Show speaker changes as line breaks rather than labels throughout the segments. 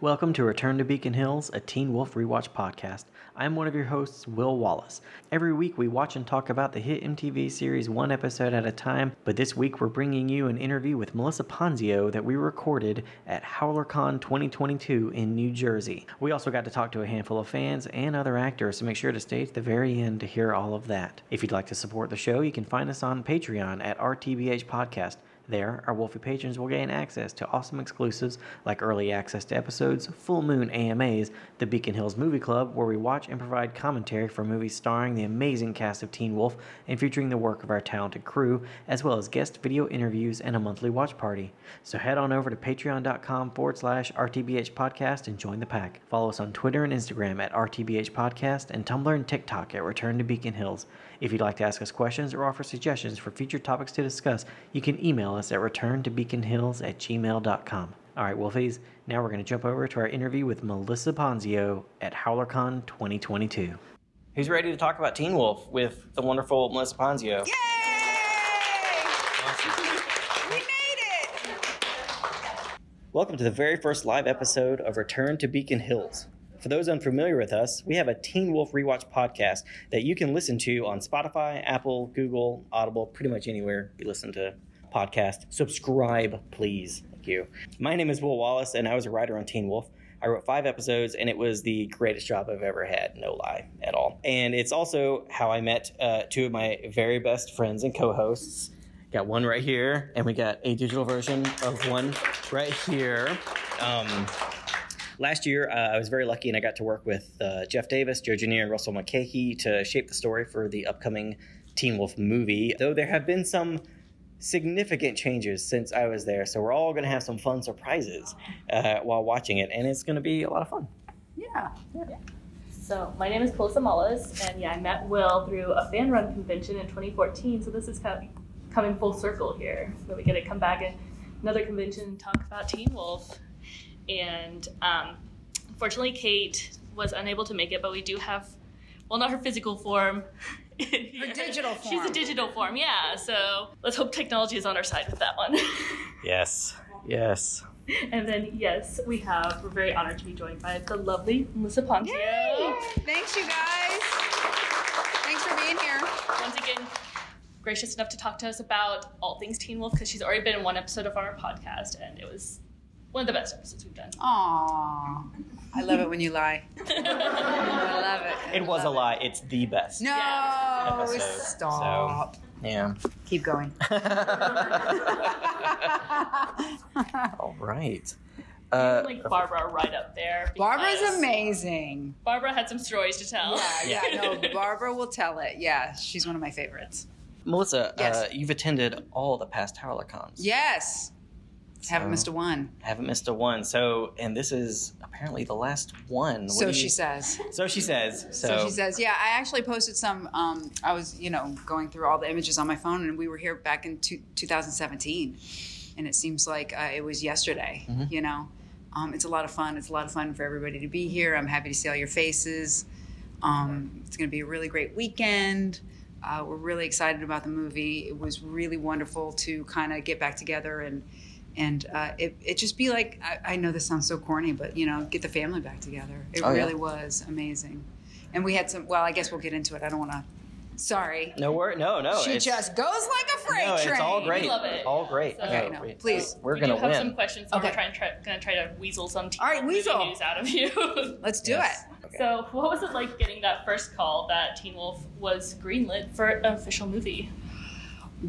Welcome to Return to Beacon Hills, a Teen Wolf Rewatch podcast. I'm one of your hosts, Will Wallace. Every week we watch and talk about the hit MTV series one episode at a time, but this week we're bringing you an interview with Melissa Ponzio that we recorded at HowlerCon 2022 in New Jersey. We also got to talk to a handful of fans and other actors, so make sure to stay to the very end to hear all of that. If you'd like to support the show, you can find us on Patreon at RTBH Podcast. There, our Wolfie patrons will gain access to awesome exclusives like early access to episodes, full moon AMAs, the Beacon Hills Movie Club, where we watch and provide commentary for movies starring the amazing cast of Teen Wolf and featuring the work of our talented crew, as well as guest video interviews and a monthly watch party. So head on over to patreon.com forward slash RTBH podcast and join the pack. Follow us on Twitter and Instagram at RTBH podcast and Tumblr and TikTok at Return to Beacon Hills. If you'd like to ask us questions or offer suggestions for future topics to discuss, you can email us at returntobeaconhills at gmail.com. All right, Wolfies, now we're going to jump over to our interview with Melissa Ponzio at HowlerCon 2022. Who's ready to talk about Teen Wolf with the wonderful Melissa Ponzio?
Yay! We made it!
Welcome to the very first live episode of Return to Beacon Hills. For those unfamiliar with us, we have a Teen Wolf Rewatch podcast that you can listen to on Spotify, Apple, Google, Audible, pretty much anywhere you listen to podcasts. Subscribe, please. Thank you. My name is Will Wallace, and I was a writer on Teen Wolf. I wrote five episodes, and it was the greatest job I've ever had, no lie at all. And it's also how I met uh, two of my very best friends and co hosts. Got one right here, and we got a digital version of one right here. Um, last year, uh, I was very lucky and I got to work with uh, Jeff Davis, Joe Genier, and Russell McKay to shape the story for the upcoming Teen Wolf movie. Though there have been some significant changes since I was there, so we're all going to have some fun surprises uh, while watching it, and it's going to be a lot of fun.
Yeah.
So my name is Calissa Mullis, and yeah, I met Will through a fan run convention in 2014. So this is kind of coming full circle here, where we get to come back at another convention and talk about Teen Wolf. And um, unfortunately, Kate was unable to make it, but we do have, well, not her physical form.
Her digital form.
She's a digital form, yeah. So let's hope technology is on our side with that one.
Yes, yes.
and then yes, we have. We're very honored to be joined by the lovely Melissa Ponzio.
Yay! Thanks, you guys. Thanks for being here.
once again gracious enough to talk to us about all things Teen Wolf because she's already been in one episode of our podcast and it was one of the best episodes we've done.
Aw. I love it when you lie. I love it.
It was a lie. It's the best.
No,
Episode,
stop.
Yeah.
Keep going.
all right.
Uh, like Barbara right up there.
Barbara's
because
amazing.
Barbara had some stories to tell.
Yeah, yeah, no, Barbara will tell it. Yeah, she's one of my favorites.
Melissa,
Yes.
uh, you've attended all the past HowlerCons.
Yes. Haven't missed a one.
Haven't missed a one. So, and this is apparently the last one. What
So
do
she says.
So she says. So,
So she says, yeah, I actually posted some. Um, I was, you know, going through all the images on my phone, and we were here back in two, 2017, and it seems like uh, it was yesterday.
Mhm.
You know, um, it's a lot of fun. It's a lot of fun for everybody to be here. I'm happy to see all your faces. Um, it's going to be a really great weekend. Uh, we're really excited about the movie. It was really wonderful to kind of get back together and and uh, it, it just be like I, I know this sounds so corny, but you know, get the family back together. It
Oh, yeah.
really was amazing. And we had some. Well, I guess we'll get into it. I don't want to. Sorry.
no word. No, no.
she just goes like a freight
no,
train.
it's all great.
We love it.
All great.
So-
Okay,
No,
no,
we-
please.
We're
we
gonna
do have
win.
some questions, so
Okay.
we're trying, try, gonna try to weasel some teen
All right,
movie
weasel.
news out of you.
Let's do
Yes.
it.
Okay.
so, what was it like getting that first call that Teen Wolf was greenlit for an official movie?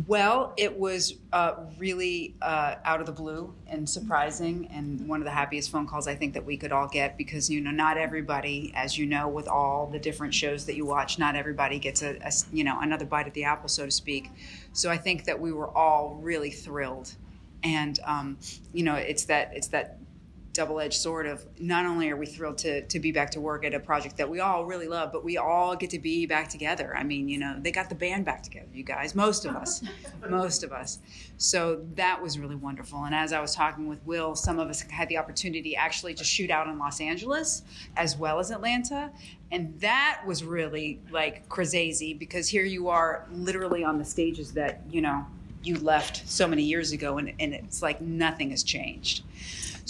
Well, it was uh, really uh, out of the blue and surprising, and one of the happiest phone calls I think that we could all get because you know not everybody, as you know, with all the different shows that you watch, not everybody gets a, a you know another bite at the apple, so to speak. So I think that we were all really thrilled, and um, you know it's that it's that double-edged sword of not only are we thrilled to, to be back to work at a project that we all really love but we all get to be back together. I mean you know they got the band back together you guys most of us most of us. So that was really wonderful. And as i was talking with will some of us had the opportunity actually to shoot out in los angeles as well as atlanta. And that was really like crazy because here you are literally on the stages that you know you left so many years ago and, and it's like nothing has changed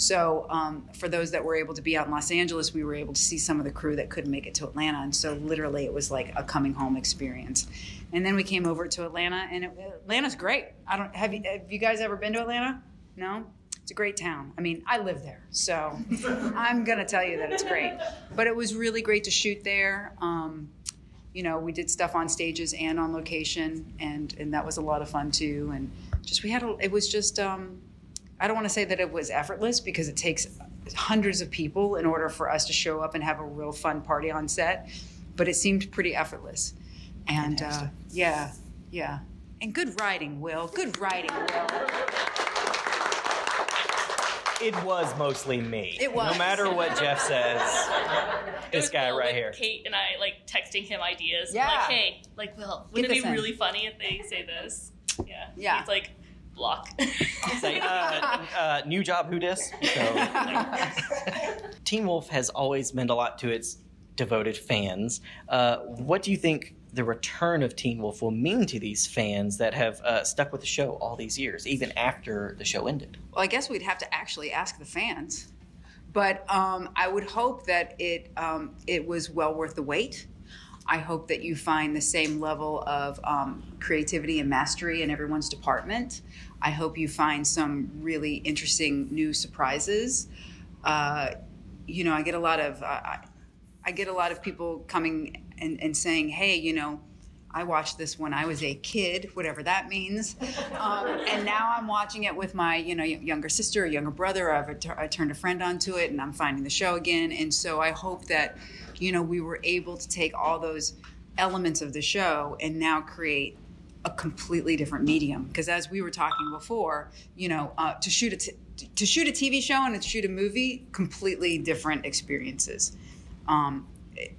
So um, for those that were able to be out in Los Angeles, we were able to see some of the crew that couldn't make it to Atlanta, and so literally it was like a coming home experience. And then we came over to Atlanta, and it, Atlanta's great. I don't have you have you guys ever been to Atlanta? No. It's a great town. I mean, I live there, so I'm gonna tell you that it's great. But it was really great to shoot there. Um, you know, we did stuff on stages and on location, and and that was a lot of fun too. And just we had a, it was just um, I don't want to say that it was effortless because it takes hundreds of people in order for us to show up and have a real fun party on set, but it seemed pretty effortless. And uh, yeah, yeah, and good writing, Will. Good writing, Will.
It was mostly me.
It was.
No matter what Jeff says, this guy
Will
right here.
Kate and I like texting him ideas.
Yeah.
Like, hey, like Will, wouldn't
this
it be
in.
really funny if they say this? Yeah.
Yeah.
He's like, block.
Say, uh, uh, new job, who dis? So, Teen Wolf has always meant a lot to its devoted fans. Uh, what do you think the return of Teen Wolf will mean to these fans that have uh, stuck with the show all these years, even after the show ended?
Well, I guess we'd have to actually ask the fans, but um, I would hope that it um, it was well worth the wait. I hope that you find the same level of um, creativity and mastery in everyone's department. I hope you find some really interesting new surprises. Uh, you know, I get a lot of uh, I, get a lot of people coming and, and saying, "Hey, you know, I watched this when I was a kid, whatever that means, um, and now I'm watching it with my, you know, younger sister or younger brother. I've I turned a friend onto it, and I'm finding the show again. And so I hope that, you know, we were able to take all those elements of the show and now create a completely different medium. Because as we were talking before, you know, uh, to shoot a t- to shoot a TV show and to shoot a movie, completely different experiences. Um,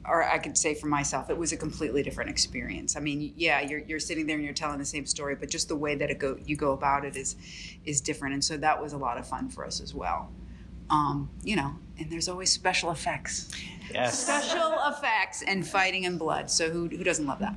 or I could say for myself, it was a completely different experience. I mean, yeah, you're, you're sitting there and you're telling the same story, but just the way that it go you go about it is is different, and so that was a lot of fun for us as well. Um, you know, and there's always special effects,
Yes.
special effects, and fighting and blood. So who who doesn't love that?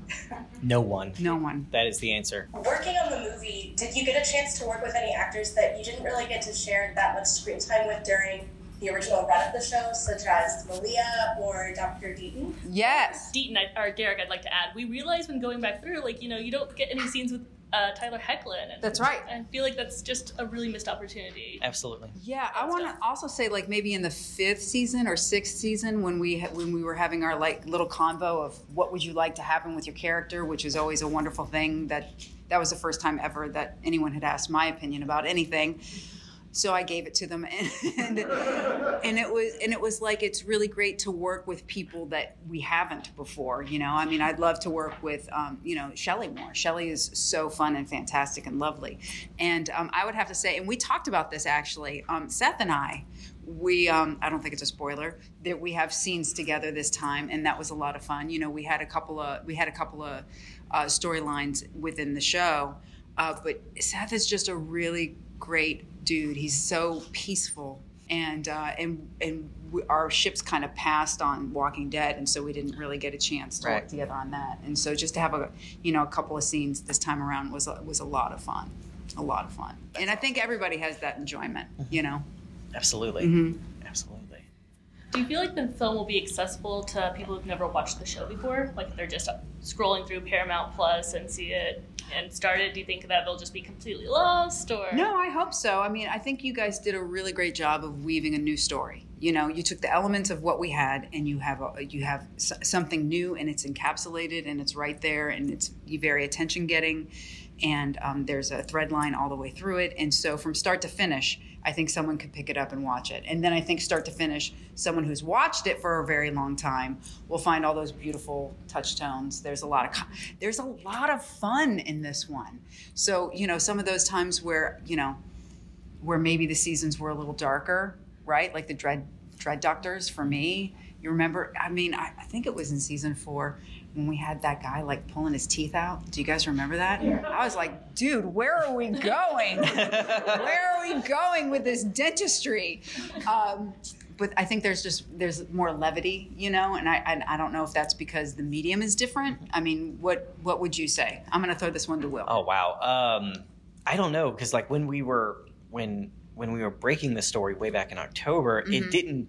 No one.
No one.
That is the answer.
Working on the movie, did you get a chance to work with any actors that you didn't really get to share that much screen time with during the original run of the show, such as Malia or Dr. Deaton?
Yes.
Deaton, I, or Derek, I'd like to add, we realized when going back through, like, you know, you don't get any scenes with uh, Tyler Hoechlin. And
That's right.
I feel like that's just a really missed opportunity.
Absolutely.
Yeah, I want to also say like maybe in the fifth season or sixth season when we ha- when we were having our like little convo of what would you like to happen with your character, which is always a wonderful thing. That that was the first time ever that anyone had asked my opinion about anything. So I gave it to them, and, and it was and it was like it's really great to work with people that we haven't before. You know, I mean, I'd love to work with um, you know Shelley more. Shelley is so fun and fantastic and lovely, and um, I would have to say, and we talked about this actually. Um, Seth and I, we um, I don't think it's a spoiler that we have scenes together this time, and that was a lot of fun. You know, we had a couple of we had a couple of uh, storylines within the show, uh, but Seth is just a really great dude. He's so peaceful, and uh, and and we, our ships kind of passed on Walking Dead, and so we didn't really get a chance to work together on that. And so just to have a you know a couple of scenes this time around was a, was a lot of fun, a lot of fun. And I think everybody has that enjoyment, you know.
Absolutely.
Mhm.
Absolutely.
Do you feel like the film will be accessible to people who've never watched the show before? Like if they're just scrolling through Paramount Plus and see it and started, do you think that they'll just be completely lost or
No, I hope so. I mean, I think you guys did a really great job of weaving a new story. You know, you took the elements of what we had, and you have a, you have something new, and it's encapsulated, and it's right there, and it's very attention getting, and um, there's a thread line all the way through it, and so from start to finish, I think someone could pick it up and watch it, and then I think start to finish, someone who's watched it for a very long time will find all those beautiful touch tones. There's a lot of there's a lot of fun in this one. So you know, some of those times where you know where maybe the seasons were a little darker, right? Like the Dread Dread Doctors for me. You remember? I mean, I, I think it was in season four when we had that guy like pulling his teeth out. Do you guys remember that? I was like, dude, where are we going? where are we going with this dentistry? Um, but I think there's just there's more levity, you know, and I, I I don't know if that's because the medium is different. I mean, what what would you say? I'm going to throw this one to Will.
Oh wow. Um, I don't know because like when we were when when we were breaking the story way back in October,
Mm-hmm.
it didn't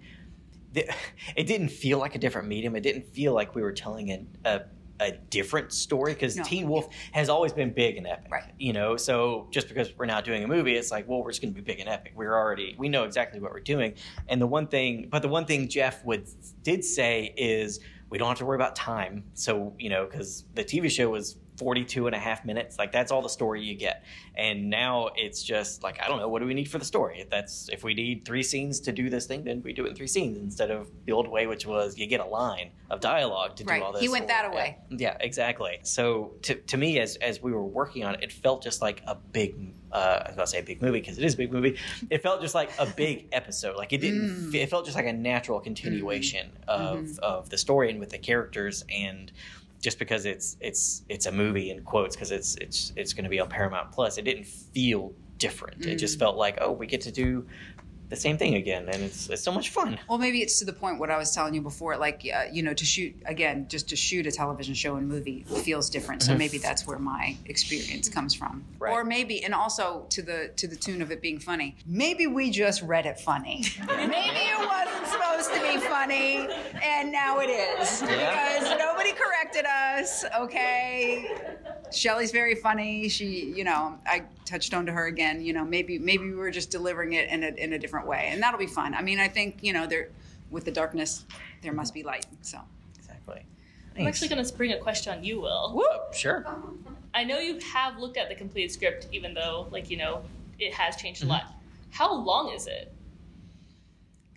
it didn't feel like a different medium. It didn't feel like we were telling a a, a different story because
No.
Teen Wolf has always been big and epic,
Right.
You know, so just because we're now doing a movie, it's like, well, we're just going to be big and epic. We're already we know exactly what we're doing. And the one thing, but the one thing Jeff would did say is we don't have to worry about time. So you know, because the TV show was 42 and a half minutes like that's all the story you get and now it's just like i don't know what do we need for the story if that's if we need three scenes to do this thing then we do it in three scenes instead of the old way which was you get a line of dialogue to
Right.
do all this
He went
or-
that
yeah.
away.
yeah, exactly so to, to me as as we were working on it it felt just like a big uh, I was about to say a big movie because it is a big movie. It felt just like a big episode. Like it didn't.
Mm.
It felt just like a natural continuation of
Mhm.
of the story and with the characters and just because it's it's it's a movie in quotes because it's it's it's going to be on Paramount Plus. It didn't feel different. It just
Mm.
felt like oh, we get to do the same thing again, and it's it's so much fun.
Well, maybe it's to the point what I was telling you before, like uh, you know, to shoot again, just to shoot a television show and movie feels different. So
Mhm.
maybe that's where my experience comes from,
Right.
or maybe, and also to the to the tune of it being funny. Maybe we just read it funny. maybe it wasn't supposed to be funny, and now it is
Yeah.
because nobody corrected us. Okay, Shelley's very funny. She, you know, I touched on to her again. You know, maybe maybe we were just delivering it in a in a different way, and that'll be fun. I mean, I think you know, there with the darkness, there must be light. So,
Exactly.
I'm actually going to spring a question on you, Will.
whoop.
Sure.
I know you have looked at the completed script, even though, like, you know, it has changed
Mm-hmm.
a lot. How long is it?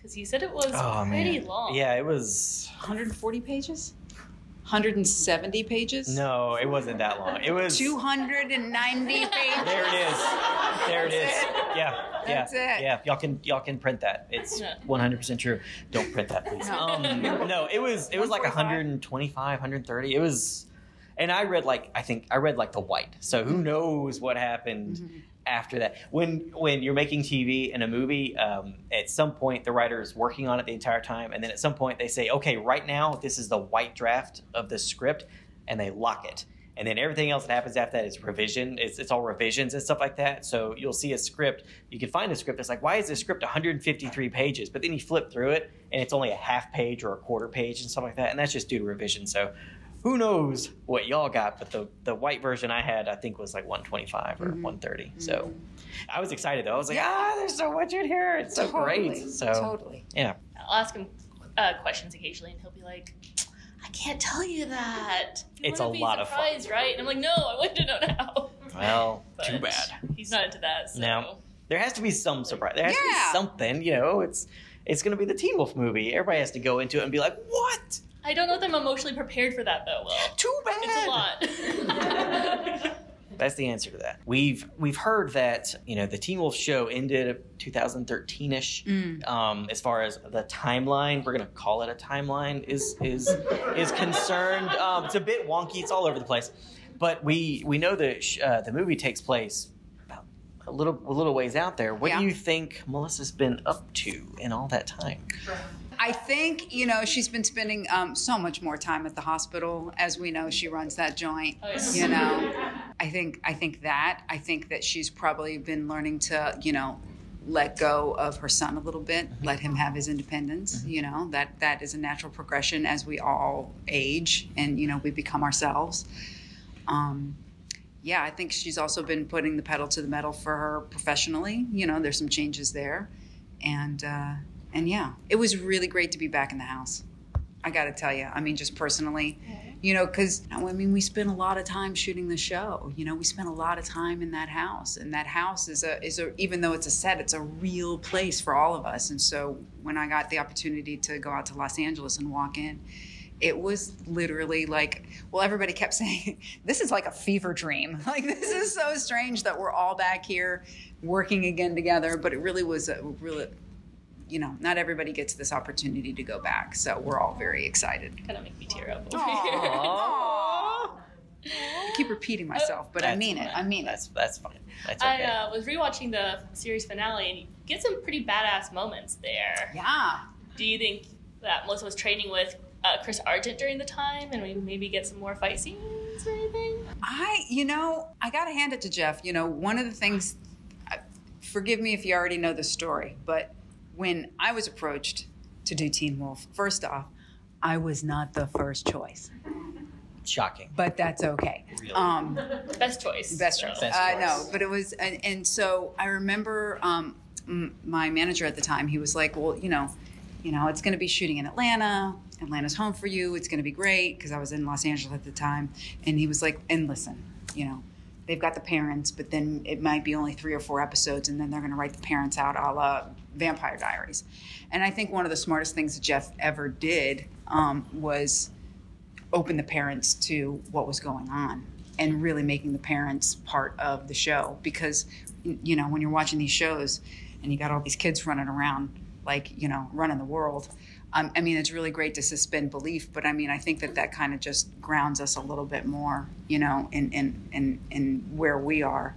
Because you said it was
Oh
pretty
man.
long.
Yeah, it was.
140 pages, 170 pages.
No, it wasn't that long. It was
290 pages.
There it is. There it is. Yeah, yeah,
That's it.
yeah. Y'all can y'all can print that. It's 100 percent true. Don't print that, please.
No.
Um, no, it was it was like 125, 130. It was, and I read like I think I read like the white. So who knows what happened
Mm-hmm.
After that? When when you're making TV and a movie, um, at some point the writer is working on it the entire time, and then at some point they say, okay, right now this is the white draft of the script, and they lock it and then everything else that happens after that is revision. It's, it's all revisions and stuff like that. So you'll see a script. You can find a script that's like, why is this script 153 pages? But then you flip through it, and it's only a half page or a quarter page and stuff like that. And that's just due to revision. So who knows what y'all got? But the the white version I had, I think, was like 125 or
Mhm.
130. So I was excited though. I was like,
Yeah.
ah, there's so much in here. It's so
totally,
great. So
totally.
yeah,
I'll ask him uh, questions occasionally, and he'll be like, "I can't tell you that. You
It's
wanna
a
be
lot of fun.
surprised, right?" And I'm like, "No, I want to know now."
well,
But
too bad.
He's not into that. So.
No. There has to be some surprise. There has to be something. You know, it's it's going to be the Teen Wolf movie. Everybody has to go into it and be like, "What?
I don't know if I'm emotionally prepared for that though. Will
Too bad."
it's a lot.
That's the answer to that. We've we've heard that you know the Teen Wolf show ended 2013 ish.
Mm.
Um, as far as the timeline, we're gonna call it a timeline is is is concerned. Um, it's a bit wonky. It's all over the place. But we we know that sh- uh, the movie takes place about a little a little ways out there. What
Yeah.
do you think Melissa's been up to in all that time?
I think you know she's been spending um, so much more time at the hospital. As we know, she runs that joint.
Oh, yeah.
You know, I think I think that I think that she's probably been learning to you know let go of her son a little bit, let him have his independence. You know that that is a natural progression as we all age and you know we become ourselves. Um, yeah, I think she's also been putting the pedal to the metal for her professionally. You know, there's some changes there, and uh, and yeah, it was really great to be back in the house. I got to tell you, I mean, just personally, you know, because I mean, we spent a lot of time shooting the show. You know, we spent a lot of time in that house, and that house is a is a even though it's a set, it's a real place for all of us. And so when I got the opportunity to go out to Los Angeles and walk in, it was literally like well everybody kept saying this is like a fever dream like this is so strange that we're all back here working again together but it really was a really you know not everybody gets this opportunity to go back so we're all very excited
kind of make me tear up over
Aw.
here.
Aw. I keep repeating myself but I
That's
mean it I mean it
That's that's fine. That's
I
okay.
uh, was rewatching the series finale, and you get some pretty badass moments there.
yeah
Do you think that Melissa was training with uh, Chris Argent during the time, and we maybe get some more fight scenes or anything?
I, you know, I got to hand it to Jeff. You know, one of the things, uh, forgive me if you already know the story, but when I was approached to do Teen Wolf, first off, I was not the first choice,
Shocking.
but that's okay.
Really?
Um,
Best choice.
Best
so.
choice.
Best
uh,
choice.
no, but it was, and, and so I remember um, m- my manager at the time. He was like, "Well, you know, you know, it's going to be shooting in Atlanta. Atlanta's home for you. It's going to be great." Because I was in Los Angeles at the time, and he was like, "And listen, you know." They've got the parents, but then it might be only three or four episodes, and then they're going to write the parents out a la Vampire Diaries. And I think one of the smartest things that Jeff ever did um, was open the parents to what was going on and really making the parents part of the show because you know when you're watching these shows and you got all these kids running around like you know running the world um, i mean it's really great to suspend belief but i mean i think that that kind of just grounds us a little bit more you know in in in, in where we are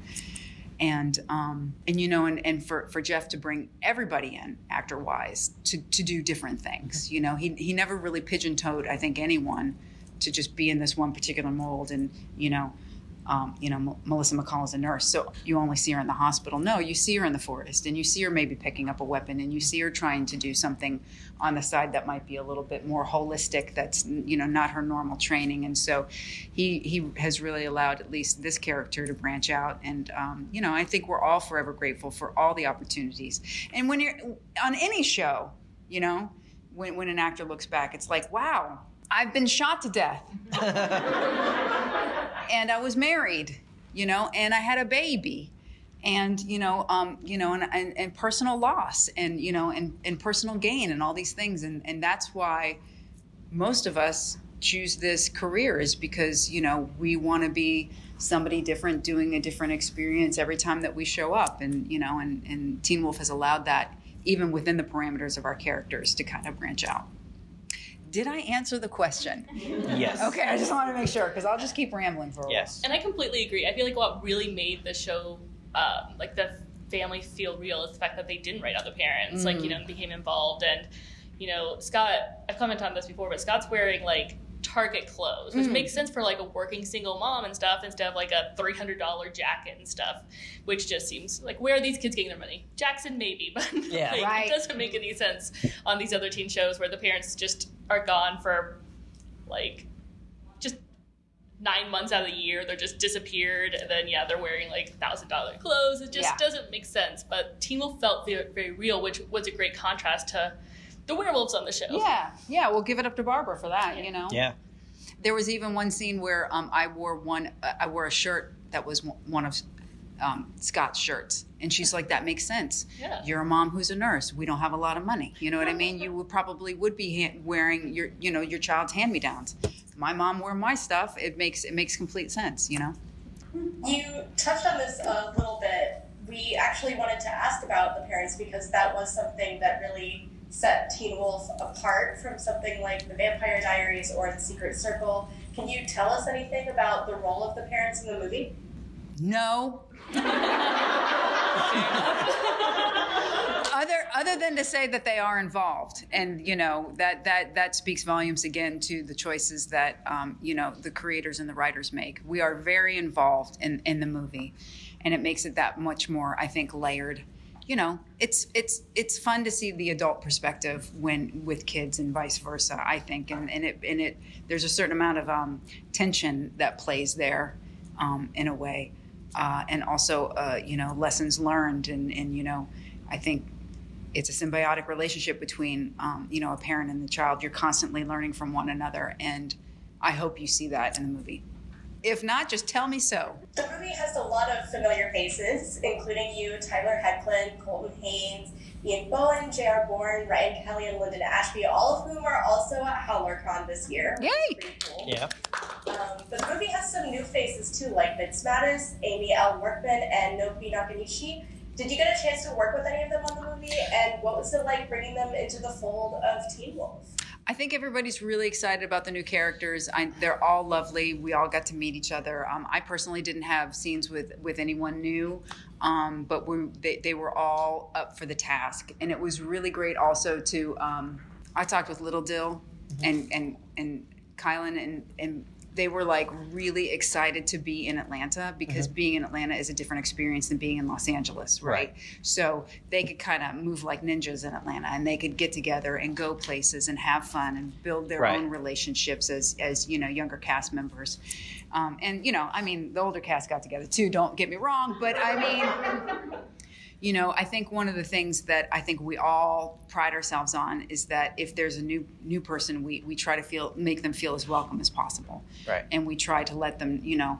and um, and you know and, and for, for Jeff to bring everybody in actor wise to, to do different things you know? He, he never really pigeon-toed I think anyone to just be in this one particular mold and you know um, you know M- Melissa McCall is a nurse so you only see her in the hospital. No you see her in the forest and you see her maybe picking up a weapon and you see her trying to do something on the side that might be a little bit more holistic that's you know not her normal training and so he he has really allowed at least this character to branch out and um, you know I think we're all forever grateful for all the opportunities. And when you're on any show you know when, when an actor looks back it's like wow I've been shot to death. And I was married, you know, and I had a baby, and you know, um, you know, and, and, and personal loss, and you know, and, and personal gain, and all these things, and and that's why most of us choose this career is because you know we want to be somebody different, doing a different experience every time that we show up, and you know, and and Teen Wolf has allowed that even within the parameters of our characters to kind of branch out. Did I answer the question?
Yes.
Okay, I just want to make sure because I'll just keep rambling for a while.
Yes.
And I completely agree. I feel like what really made the show, um, like the family feel real, is the fact that they didn't write out the parents. Like you know, became involved, and you know, Scott. I've commented on this before, but Scott's wearing like Target clothes, which hmm. makes sense for like a working single mom and stuff, instead of like a three hundred dollar jacket and stuff, which just seems like where are these kids getting their money? Jackson maybe, but
Yeah.
like,
Right.
it doesn't make any sense on these other teen shows where the parents just are gone for like just nine months out of the year they're just disappeared and then yeah they're wearing like thousand dollar clothes it just
Yeah.
doesn't make sense but teen wolf felt very, very real which was a great contrast to the werewolves on the show
Yeah, yeah. We'll give it up to Barbara for that. You know.
Yeah.
There was even one scene where um, I wore one. Uh, I wore a shirt that was one- one of um, Scott's shirts, and she's like, "That makes sense.
Yeah.
You're a mom who's a nurse. We don't have a lot of money. You know what I mean? You would probably would be ha- wearing your, you know, your child's hand me downs. My mom wore my stuff. It makes it makes complete sense. You know.
You touched on this a little bit. We actually wanted to ask about the parents because that was something that really set Teen Wolf apart from something like The Vampire Diaries or The Secret Circle. Can you tell us anything about the role of the parents in the movie?
No. other other than to say that they are involved, and you know that that that speaks volumes again to the choices that um, you know the creators and the writers make. We are very involved in in the movie, and it makes it that much more, I think, layered. You know, it's it's it's fun to see the adult perspective when with kids and vice versa. I think, and and it and it there's a certain amount of um, tension that plays there um, in a way, uh, and also uh, you know lessons learned, and and you know, I think it's a symbiotic relationship between um, you know a parent and the child. You're constantly learning from one another, and I hope you see that in the movie. If not, just tell me so.
The movie has a lot of familiar faces, including you, Tyler Hoechlin, Colton Haynes, Ian Bohen, J.R. Bourne, Ryan Kelly, and Linden Ashby, all of whom are also at HowlerCon this year.
Yay!
Cool.
Yeah.
Um, but the movie has some new faces too, like Vince Mattis, Amy L. Workman, and Nobuo Nakanishi. Did you get a chance to work with any of them on the movie? And what was it like bringing them into the fold of Teen Wolf?
I think everybody's really excited about the new characters. I, they're all lovely. We all got to meet each other. Um, I personally didn't have scenes with with anyone new, um, but we, they, they were all up for the task, and it was really great. Also, to um, I talked with Little Dill and and and Kylan and and they were like really excited to be in Atlanta because being in Atlanta is a different experience than being in Los Angeles, right?
Right.
So they could kind of move like ninjas in Atlanta and they could get together and go places and have fun and build their
Right.
own relationships as as you know younger cast members. Um, and you know, I mean, the older cast got together too. Don't get me wrong, but I mean, you know, I think one of the things that I think we all pride ourselves on is that if there's a new new person, we we try to feel make them feel as welcome as possible,
Right.
and we try to let them, you know.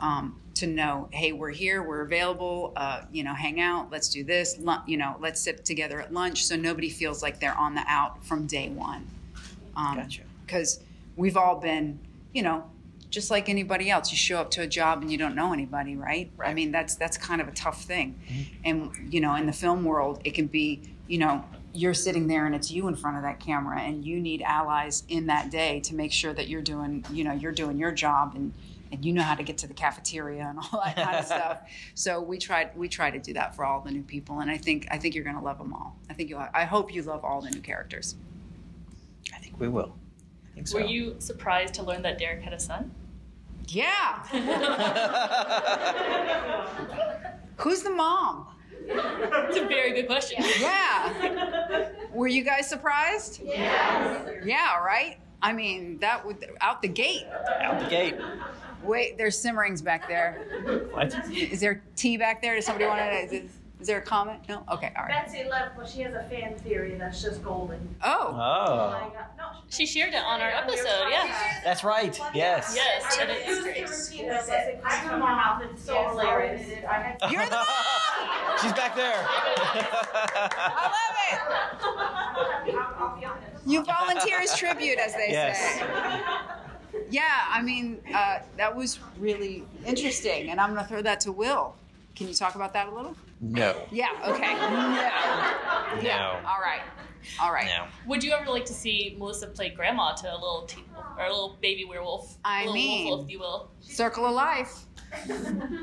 Um, to know, hey, we're here, we're available. Uh, you know, hang out. Let's do this. You know, let's sit together at lunch, so nobody feels like they're on the out from day one. Um,
Gotcha.
Because we've all been, you know, just like anybody else. You show up to a job and you don't know anybody, right? I mean, that's that's kind of a tough thing. Mm-hmm. And you know, in the film world, it can be, you know, you're sitting there and it's you in front of that camera, and you need allies in that day to make sure that you're doing, you know, you're doing your job and. And you know how to get to the cafeteria and all that kind of stuff. So we tried. We try to do that for all the new people, and I think I think you're going to love them all. I think you. will I hope you love all the new characters.
I think we will. I think so.
Were you surprised to learn that Derek had a son?
Yeah. Who's the mom?
It's a very good question.
Yeah. Were you guys surprised? Yeah. Yeah, right? I mean, that would out the gate.
Out the gate.
Wait, there's simmerings back there.
What?
Is there tea back there? Does somebody want to? Is, there a comment? No. Okay. All right.
Betsy left, but she has a fan theory that's just golden.
Oh.
Oh,
I got, no,
She shared it on our episode, yeah.
that's right. Yes.
Yes,
I
and it's
refuse
great.
to repeat this. I I come my mouth. It's so
Yes,
hilarious.
I had
You're the mom.
She's back there.
I love it.
I'll, I'll be honest.
You volunteer as tribute, as they
Yes.
say. Yeah, I mean, uh, that was really interesting, and I'm going to throw that to Will. Can you talk about that a little?
No.
Yeah. Okay. No.
No.
All right. All right.
No.
Would you ever like to see Melissa play grandma to a little teen wolf, or a little baby werewolf?
I
little
mean-
wolf, wolf, if you will.
Circle of life.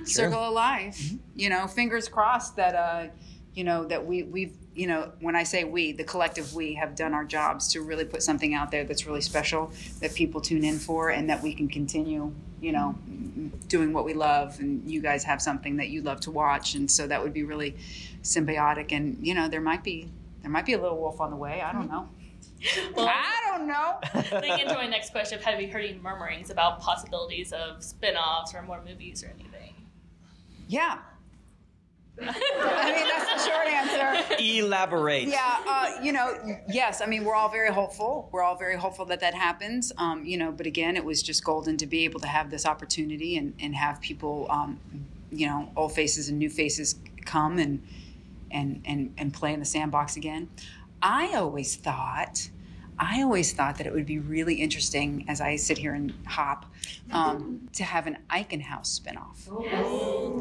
Circle of life. You know, fingers crossed that uh, you know that we we've you know when I say we, the collective we have done our jobs to really put something out there that's really special that people tune in for, and that we can continue. You know, doing what we love, and you guys have something that you love to watch, and so that would be really symbiotic. And you know, there might be there might be a little wolf on the way. I don't know.
Well,
I don't know.
leading into my next question have you heard any murmurings about possibilities of spin-offs or more movies or anything?
Yeah. I mean, that's the short answer.
Elaborate.
Yeah, uh, you know, yes. I mean, we're all very hopeful. We're all very hopeful that that happens. Um, you know, but again, it was just golden to be able to have this opportunity and, and have people, um, you know, old faces and new faces come and and and and play in the sandbox again. I always thought. I always thought that it would be really interesting as I sit here and hop um, to have an Eichen House spinoff.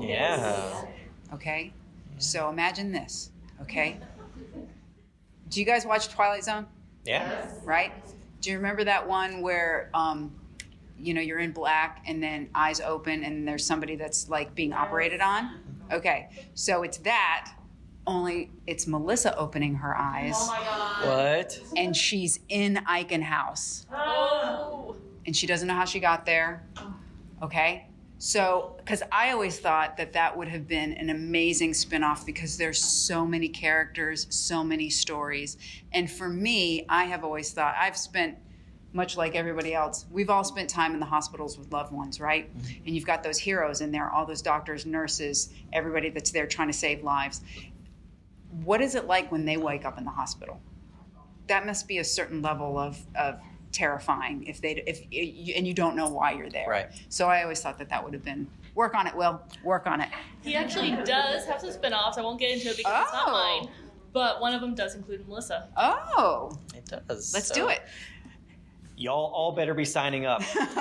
Yeah.
Okay? So imagine this, okay? Do you guys watch Twilight Zone?
Yeah.
Right? Do you remember that one where um, you know, you're in black and then eyes open and there's somebody that's like being operated on? Okay. So it's that only it's Melissa opening her eyes
Oh my god.
What?
and she's in Eichen House
Oh,
and she doesn't know how she got there. Okay? So, because I always thought that that would have been an amazing spinoff because there's so many characters, so many stories. And for me, I have always thought, I've spent, much like everybody else, we've all spent time in the hospitals with loved ones, right? Mm-hmm. And you've got those heroes in there, all those doctors, nurses, everybody that's there trying to save lives. What is it like when they wake up in the hospital? that must be a certain level of, of terrifying if they if you, and you don't know why you're there.
Right.
So I always thought that that would have been work on it. Will work on it.
he actually does have some spin-offs. I won't get into it because it's not
Oh.
mine. But one of them does include Melissa.
Oh,
It does.
let's
So,
do it.
Y'all all better be signing up for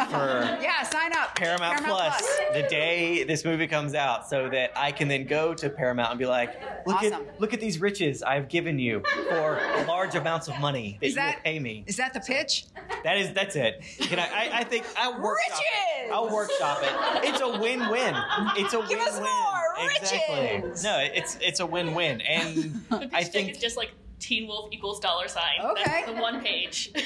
yeah, sign up.
Paramount, Plus, the day this movie comes out, so that I can then go to Paramount and be like, "Look
Awesome.
at look at these riches I've given you for large amounts of money that
Is
you
that-
will pay me."
Is that the pitch?
That is that's it. Can I? I, I think I'll workshop
Riches!
it. I'll workshop it. It's a win-win. It's a
Give
win-win.
us more
Exactly.
riches!
No, it's it's a win-win, and I think
is just like Teen Wolf equals dollar sign.
Okay.
That's the one page.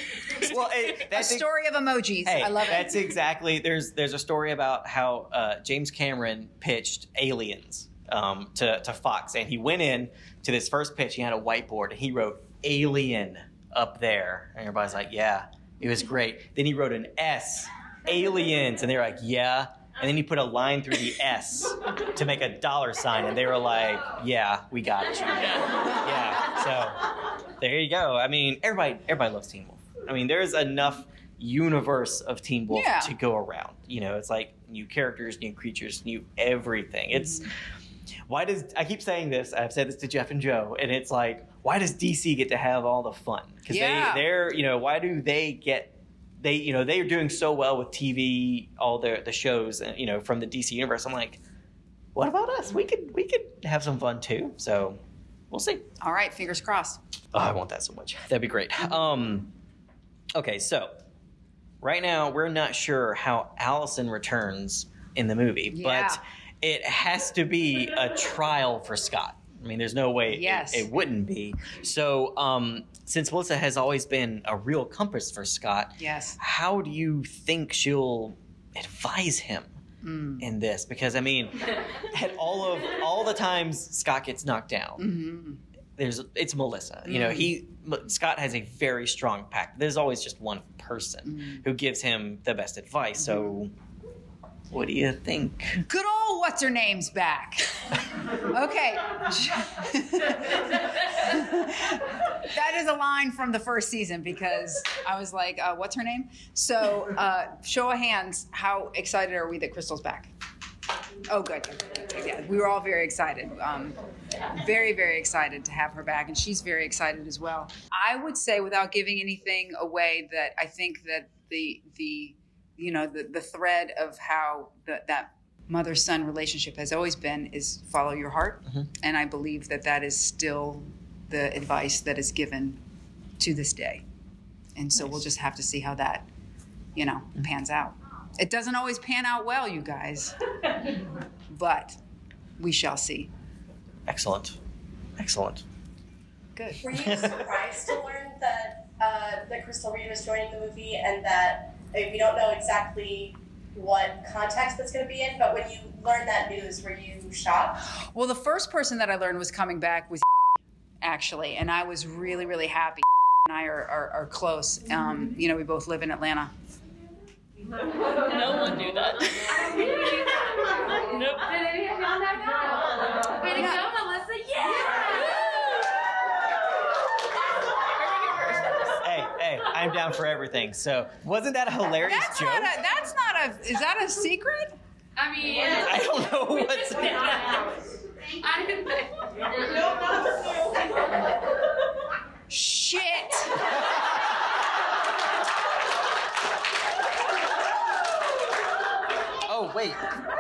Well, it,
A
that's
story of emojis.
Hey,
I love
that's
it.
exactly. There's there's a story about how uh, James Cameron pitched Aliens um, to to Fox, and he went in to this first pitch. He had a whiteboard, and he wrote Alien up there, and everybody's like, "Yeah, it was great." Then he wrote an S, Aliens, and they were like, "Yeah." And then you put a line through the S to make a dollar sign, and they were like, "Yeah, we got you." Yeah. So there you go. I mean, everybody everybody loves Teen Wolf. I mean, there's enough universe of Teen Wolf
Yeah.
to go around. You know, it's like new characters, new creatures, new everything. It's why does I keep saying this? I've said this to Jeff and Joe, and it's like, why does DC get to have all the fun? Because
Yeah.
they they're you know why do they get they you know they are doing so well with TV, all the the shows, and you know from the DC universe. I'm like, what about us? We could we could have some fun too. So we'll see.
All right, fingers crossed.
Oh, I want that so much. That'd be great. Um, okay, so right now we're not sure how Allison returns in the movie,
Yeah.
but it has to be a trial for Scott. I mean, there's no way it-
Yes.
it, wouldn't be. So, um, since Melissa has always been a real compass for Scott,
Yes.
how do you think she'll advise him
Mm.
in this? Because I mean, at all of all the times Scott gets knocked down,
hmm
there's it's Melissa. You know, he Scott has a very strong pack. There's always just one person who gives him the best advice. So, what do you think?
Good old what's her name's back. okay. that is a line from the first season because I was like, uh, what's her name? So, uh, show of hands, how excited are we that Crystal's back? Oh, good. Yeah, we were all very excited. Um, very, very excited to have her back, and she's very excited as well. I would say, without giving anything away, that I think that the the you know the the thread of how the, that mother son relationship has always been is follow your heart, and I believe that that is still the advice that is given to this day. And so we'll just have to see how that you know pans out. It doesn't always pan out well, you guys, but we shall see.
Excellent, excellent.
Good.
Were you surprised to learn that uh, that Crystal Reed was joining the movie and that we don't know exactly what context that's going to be in? But when you learned that news, were you shocked?
Well, the first person that I learned was coming back was actually, and I was really, really happy. And I are, are, are close. Um, you know, we both live in Atlanta.
no one knew that. nope.
Did any of y'all know that? Way to go, Melissa! Yeah!
Hey, hey, I'm down for everything. So, wasn't that a hilarious
That's
joke?
not a. That's not a. Is that a secret?
I mean,
I don't know what's.
I didn't
Shit.
Oh wait,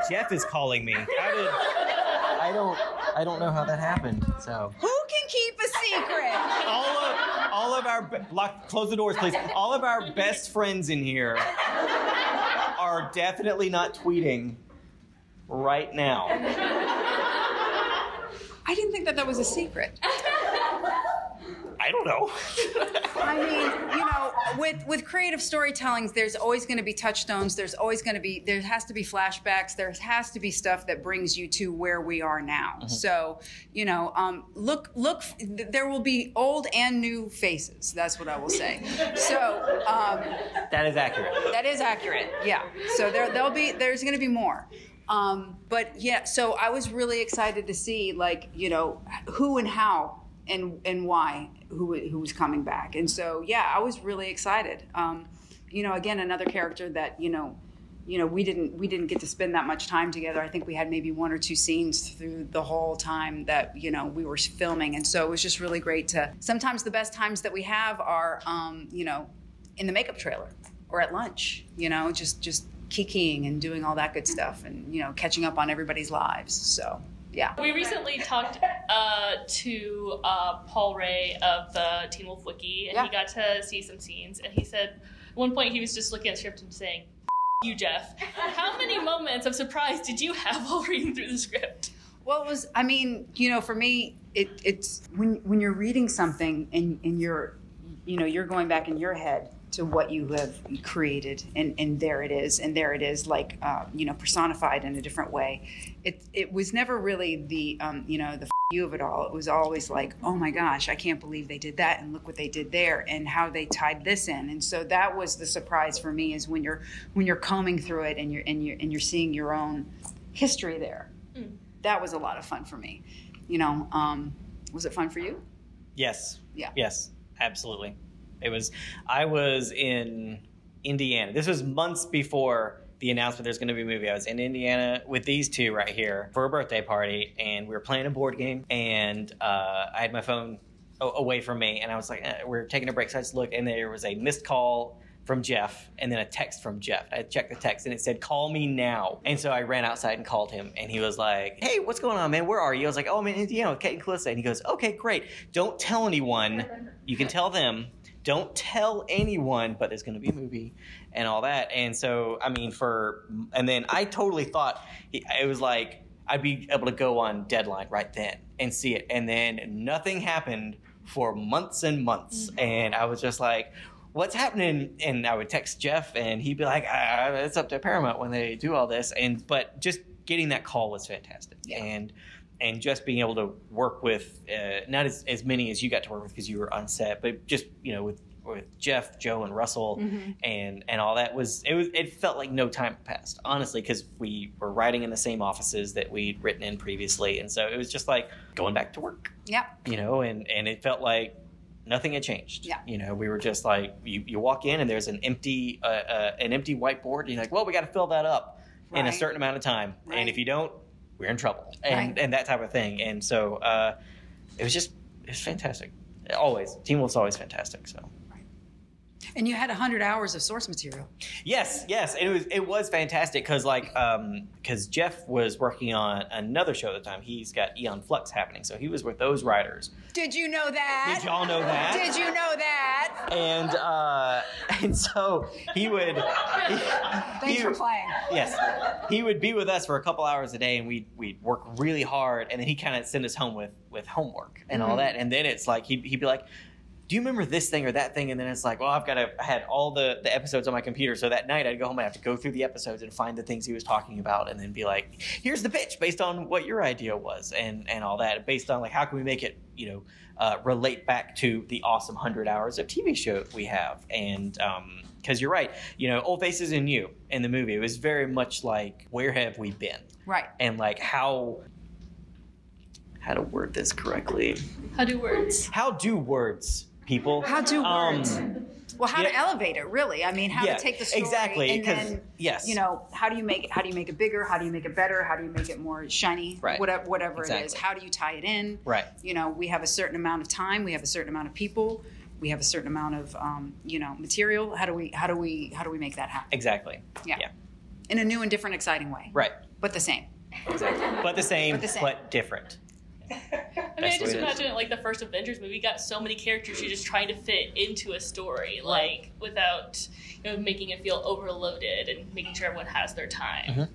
Jeff is calling me. How did? I don't. I don't know how that happened. So.
Who can keep a secret?
all of all of our be- lock close the doors please. All of our best friends in here are definitely not tweeting right now.
I didn't think that that was a secret.
i don't know.
I mean, you know, with with creative storytellings, there's always going to be touchstones. There's always going to be there has to be flashbacks. There has to be stuff that brings you to where we are now. So, you know, um, look look. There will be old and new faces. That's what I will say. So um,
that is accurate
that is accurate. Yeah. So there there'll be there's going to be more. Um, but yeah, so I was really excited to see like you know who and how and and why who who was coming back. And so yeah, I was really excited. Um, you know, again another character that you know you know we didn't we didn't get to spend that much time together i think we had maybe one or two scenes through the whole time that you know we were filming and so it was just really great to sometimes the best times that we have are um, you know in the makeup trailer or at lunch you know just just kikiing and doing all that good stuff and you know catching up on everybody's lives so yeah
We recently talked uh, to uh, Paul Ray of the Teen Wolf Wiki, and
Yeah.
he got to see some scenes. And he said, at one point, he was just looking at the script and saying, "F- "You, Jeff, how many moments of surprise did you have while reading through the script?"
Well, it was. I mean, you know, for me, it, it's when when you're reading something and and you're, you know, you're going back in your head to what you have created, and and there it is, and there it is, like uh, you know, personified in a different way. It it was never really the um, you know the f- you of it all. It was always like, oh my gosh, I can't believe they did that, and look what they did there, and how they tied this in. And so that was the surprise for me is when you're when you're combing through it and you're and you're and you're seeing your own history there that was a lot of fun for me. You know, um, was it fun for you?
Yes.
Yeah.
Yes, absolutely. It was. I was in Indiana. This was months before the announcement there's going to be a movie. I was in Indiana with these two right here for a birthday party, and we were playing a board game, and uh, I had my phone away from me, and I was like, eh, "We're taking a break." So I just looked, and there was a missed call from Jeff, and then a text from Jeff. I checked the text, and it said, "Call me now." And so I ran outside and called him, and he was like, "Hey, what's going on, man? Where are you?" I was like, "Oh, I'm in Indiana with Kate and Calissa," and he goes, "Okay, great. Don't tell anyone. You can tell them." Don't tell anyone, but there's going to be a movie and all that. And so, I mean, for and then I totally thought he, it was like I'd be able to go on deadline right then and see it. And then nothing happened for months and months. And I was just like, what's happening? And I would text Jeff and he'd be like, ah, it's up to Paramount when they do all this. And, but just getting that call was fantastic.
Yeah.
And, and just being able to work with uh, not as, as many as you got to work with because you were on set, but just, you know, with, with Jeff, Joe, and Russell, and and all that was it was it felt like no time passed honestly because we were writing in the same offices that we'd written in previously, and so it was just like going back to work,
Yeah.
you know, and and it felt like nothing had changed.
Yeah.
you know, we were just like you, you walk in and there's an empty uh, uh, an empty whiteboard, and you're like, well, we got to fill that up in a certain amount of time,
Right.
and if you don't, we're in trouble, and
Right.
and that type of thing, and so uh, it was just it's fantastic. Always, Teen Wolf's always fantastic. So.
And you had 100 hours of source material.
Yes, yes, it was it was fantastic because like um because Jeff was working on another show at the time. He's got Aeon Flux happening, so he was with those writers.
Did you know that?
Did y'all know that?
Did you know that?
And uh, and so he would.
Thanks
he-
for playing.
Yes, he would be with us for a couple hours a day, and we'd we'd work really hard, and then he kind of send us home with with homework and all that, and then it's like he'd, he'd be like. Do you remember this thing or that thing? And then it's like, well, I've got to. I had all the, the episodes on my computer, so that night I'd go home and I have to go through the episodes and find the things he was talking about, and then be like, here's the pitch based on what your idea was, and and all that, based on like how can we make it, you know, uh, relate back to the awesome hundred hours of TV show we have, and um, because you're right, you know, old faces and you in the movie, it was very much like where have we been,
Right.
and like how how to word this correctly.
How do words?
How do words, people?
How to
Um,
well, how to elevate it, really. I mean, how
Yeah,
to take the story
exactly,
and then,
yes.
you know, how do you make it? How do you make it bigger? How do you make it better? How do you make it more shiny?
Right.
Whatever, whatever it is. How do you tie it in?
Right.
You know, we have a certain amount of time. We have a certain amount of people. We have a certain amount of, um, you know, material. How do we? How do we? How do we make that happen?
Exactly.
Yeah.
Yeah.
In a new and different, exciting way.
Right.
But the same.
Exactly. But the same,
But the same.
but different.
I mean, I just
the way it is.
imagine it like the first Avengers movie. You got so many characters you're just trying to fit into a story, like without you know making it feel overloaded and making sure everyone has their time.
Mhm.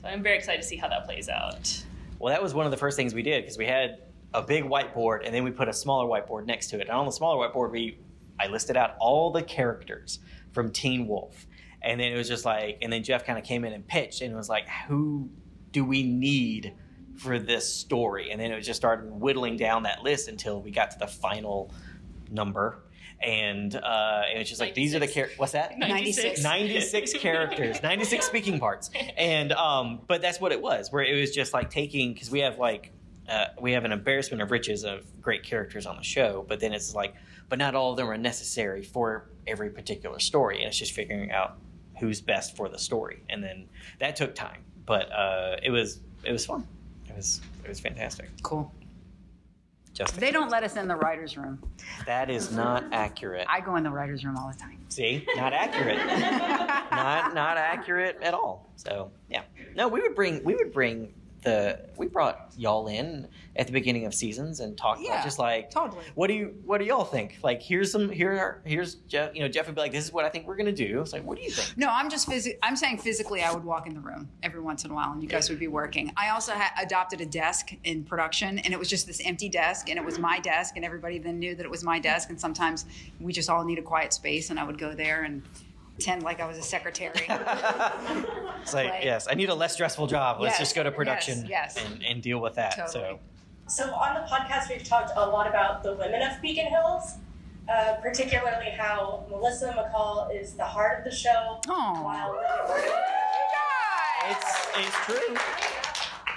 So I'm very excited to see how that plays out.
Well, that was one of the first things we did because we had a big whiteboard and then we put a smaller whiteboard next to it. And on the smaller whiteboard, we I listed out all the characters from Teen Wolf, and then it was just like, and then Jeff kind of came in and pitched, and was like, who do we need for this story? And then it just started whittling down that list until we got to the final number. And uh, it was just like these are the characters. What's that?
96.
96 characters, 96 speaking parts. And um but that's what it was, where it was just like taking cuz we have like uh, we have an embarrassment of riches of great characters on the show, but then it's like but not all of them are necessary for every particular story and it's just figuring out who's best for the story. And then that took time, but uh it was it was fun. It was it was fantastic.
Cool.
Just
They don't let us in the writer's room.
that is not accurate.
I go in the writer's room all the time.
See, not accurate. not not accurate at all. So yeah, no, we would bring we would bring the we brought y'all in at the beginning of seasons and talked
Yeah,
about just like
totally.
what do you what do y'all think? Like here's some here are here's Jeff you know Jeff would be like this is what I think we're gonna do. It's like what do you think?
No, I'm just phys- I'm saying physically I would walk in the room every once in a while and you guys would be working. I also ha- adopted a desk in production and it was just this empty desk and it was my desk and everybody then knew that it was my desk and sometimes we just all need a quiet space and I would go there and pretend like I was a secretary.
It's like
Right.
yes I need a less stressful job. Let's
Yes,
just go to production
yes, yes.
And, and deal with that.
Totally.
So
So on the podcast, we've talked a lot about the women of Beacon Hills, uh, particularly how Melissa McCall is the heart of the show.
Aw.
While Lydia
it's it's true.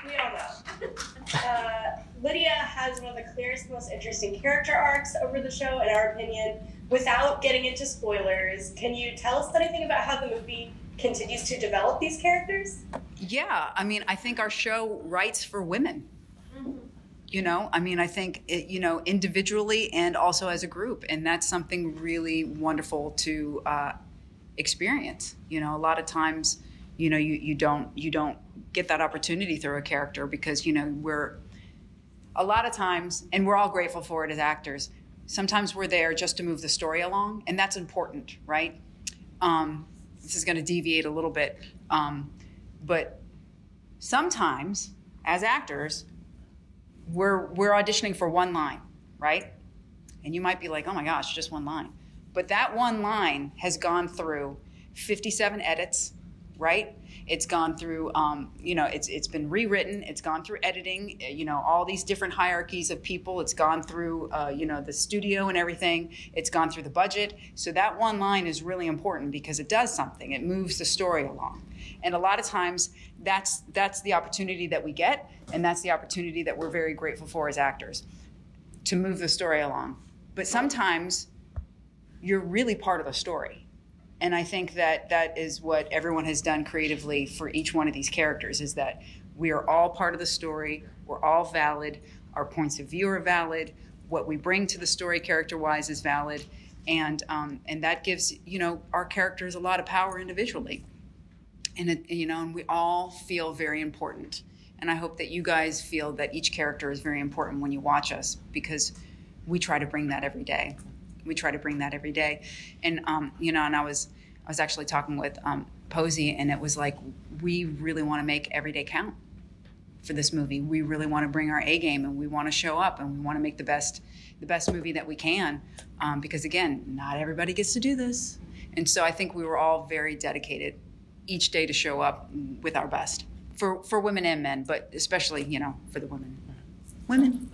we all know. Uh, Lydia has one of the clearest, most interesting character arcs over the show, in our opinion. Without getting into spoilers, can you tell us anything about how the movie continues to develop these characters?
Yeah, I mean, I think our show writes for women. You know, I mean, I think, it, you know, individually and also as a group. And that's something really wonderful to uh, experience. You know, a lot of times, you know, you, you don't you don't get that opportunity through a character because, you know, we're a lot of times, and we're all grateful for it as actors, sometimes we're there just to move the story along, and that's important, right? Um, this is going to deviate a little bit, um, but sometimes as actors, we're we're auditioning for one line, right? And you might be like, "Oh my gosh, just one line," but that one line has gone through 57 edits, right? It's gone through, um, you know, it's it's been rewritten. It's gone through editing. uh, You know, all these different hierarchies of people. It's gone through, uh, you know, the studio and everything. It's gone through the budget. So that one line is really important because it does something. It moves the story along. And a lot of times, that's that's the opportunity that we get, and that's the opportunity that we're very grateful for as actors to move the story along. But sometimes you're really part of the story. And I think that that is what everyone has done creatively for each one of these characters is that we are all part of the story, we're all valid, our points of view are valid, what we bring to the story character wise is valid, and um, and that gives you know our characters a lot of power individually and it, you know, and we all feel very important. And I hope that you guys feel that each character is very important when you watch us because we try to bring that every day. We try to bring that every day, and um, you know, and I was I was actually talking with um, Posey, and it was like we really want to make every day count for this movie. We really want to bring our A game, and we want to show up, and we want to make the best the best movie that we can. Um, because again, not everybody gets to do this, and so I think we were all very dedicated each day to show up with our best for for women and men, but especially you know for the women. Women,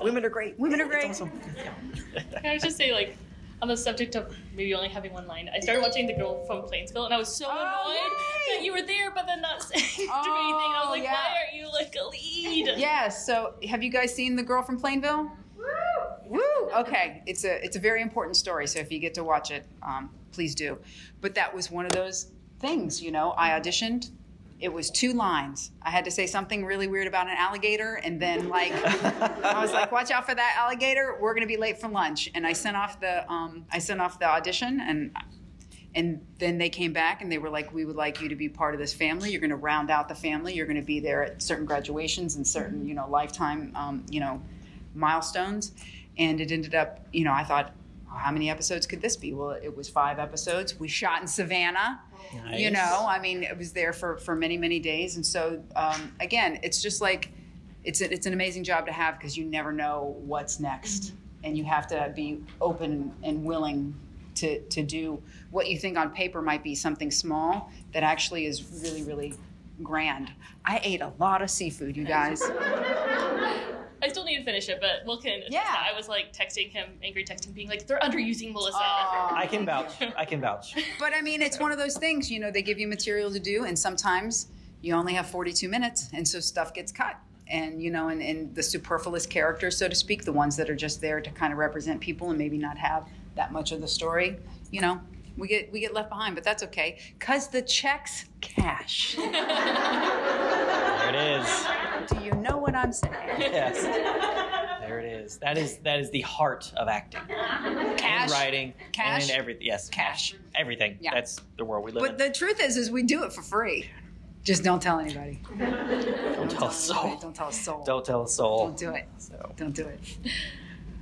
Women are great.
women are great.
It's awesome.
Can I just say, like, on the subject of maybe only having one line, I started watching The Girl from Plainville, and I was so
Oh,
annoyed
yay!
that you were there, but then not saying anything. I
Oh,
was like,
yeah.
why aren't you like a lead?
Yes. So, have you guys seen The Girl from Plainville? Woo! Okay, it's a it's a very important story. So if you get to watch it, um, please do. But that was one of those things, you know. I auditioned. It was two lines. I had to say something really weird about an alligator, and then like I was like, "Watch out for that alligator. We're gonna be late for lunch." And I sent off the um, I sent off the audition, and and then they came back and they were like, "We would like you to be part of this family. You're to round out the family. You're to be there at certain graduations and certain, you know, lifetime, um, you know, milestones." And it ended up, you know, I thought, "How many episodes could this be?" Well, it was five episodes. We shot in Savannah. You know, I mean, it was there for for many many days, and so um, again, it's just like it's a, it's an amazing job to have because you never know what's next, and you have to be open and willing to to do what you think on paper might be something small that actually is really really grand. I ate a lot of seafood, you guys.
I still need to finish it, but Will can.
Yeah.
that. I was like texting him, angry texting, being like, they're underusing Melissa.
Aw.
I can vouch. I can vouch.
But I mean, it's one of those things, you know, they give you material to do, and sometimes you only have 42 minutes, and so stuff gets cut. And, you know, and, and the superfluous characters, so to speak, the ones that are just there to kind of represent people and maybe not have that much of the story, you know, we get we get left behind, but that's okay, cause the checks cash.
There it is.
Do you know what I'm saying?
Yes. There it is. That is that is the heart of acting.
Cash.
And writing.
Cash.
And everything. Yes.
Cash.
Everything.
Yeah.
That's the world we live
But
in.
But the truth is, is we do it for free. Just don't tell anybody.
Don't tell a soul.
Don't tell a soul.
Don't tell a soul.
Don't do it.
So
Don't do it.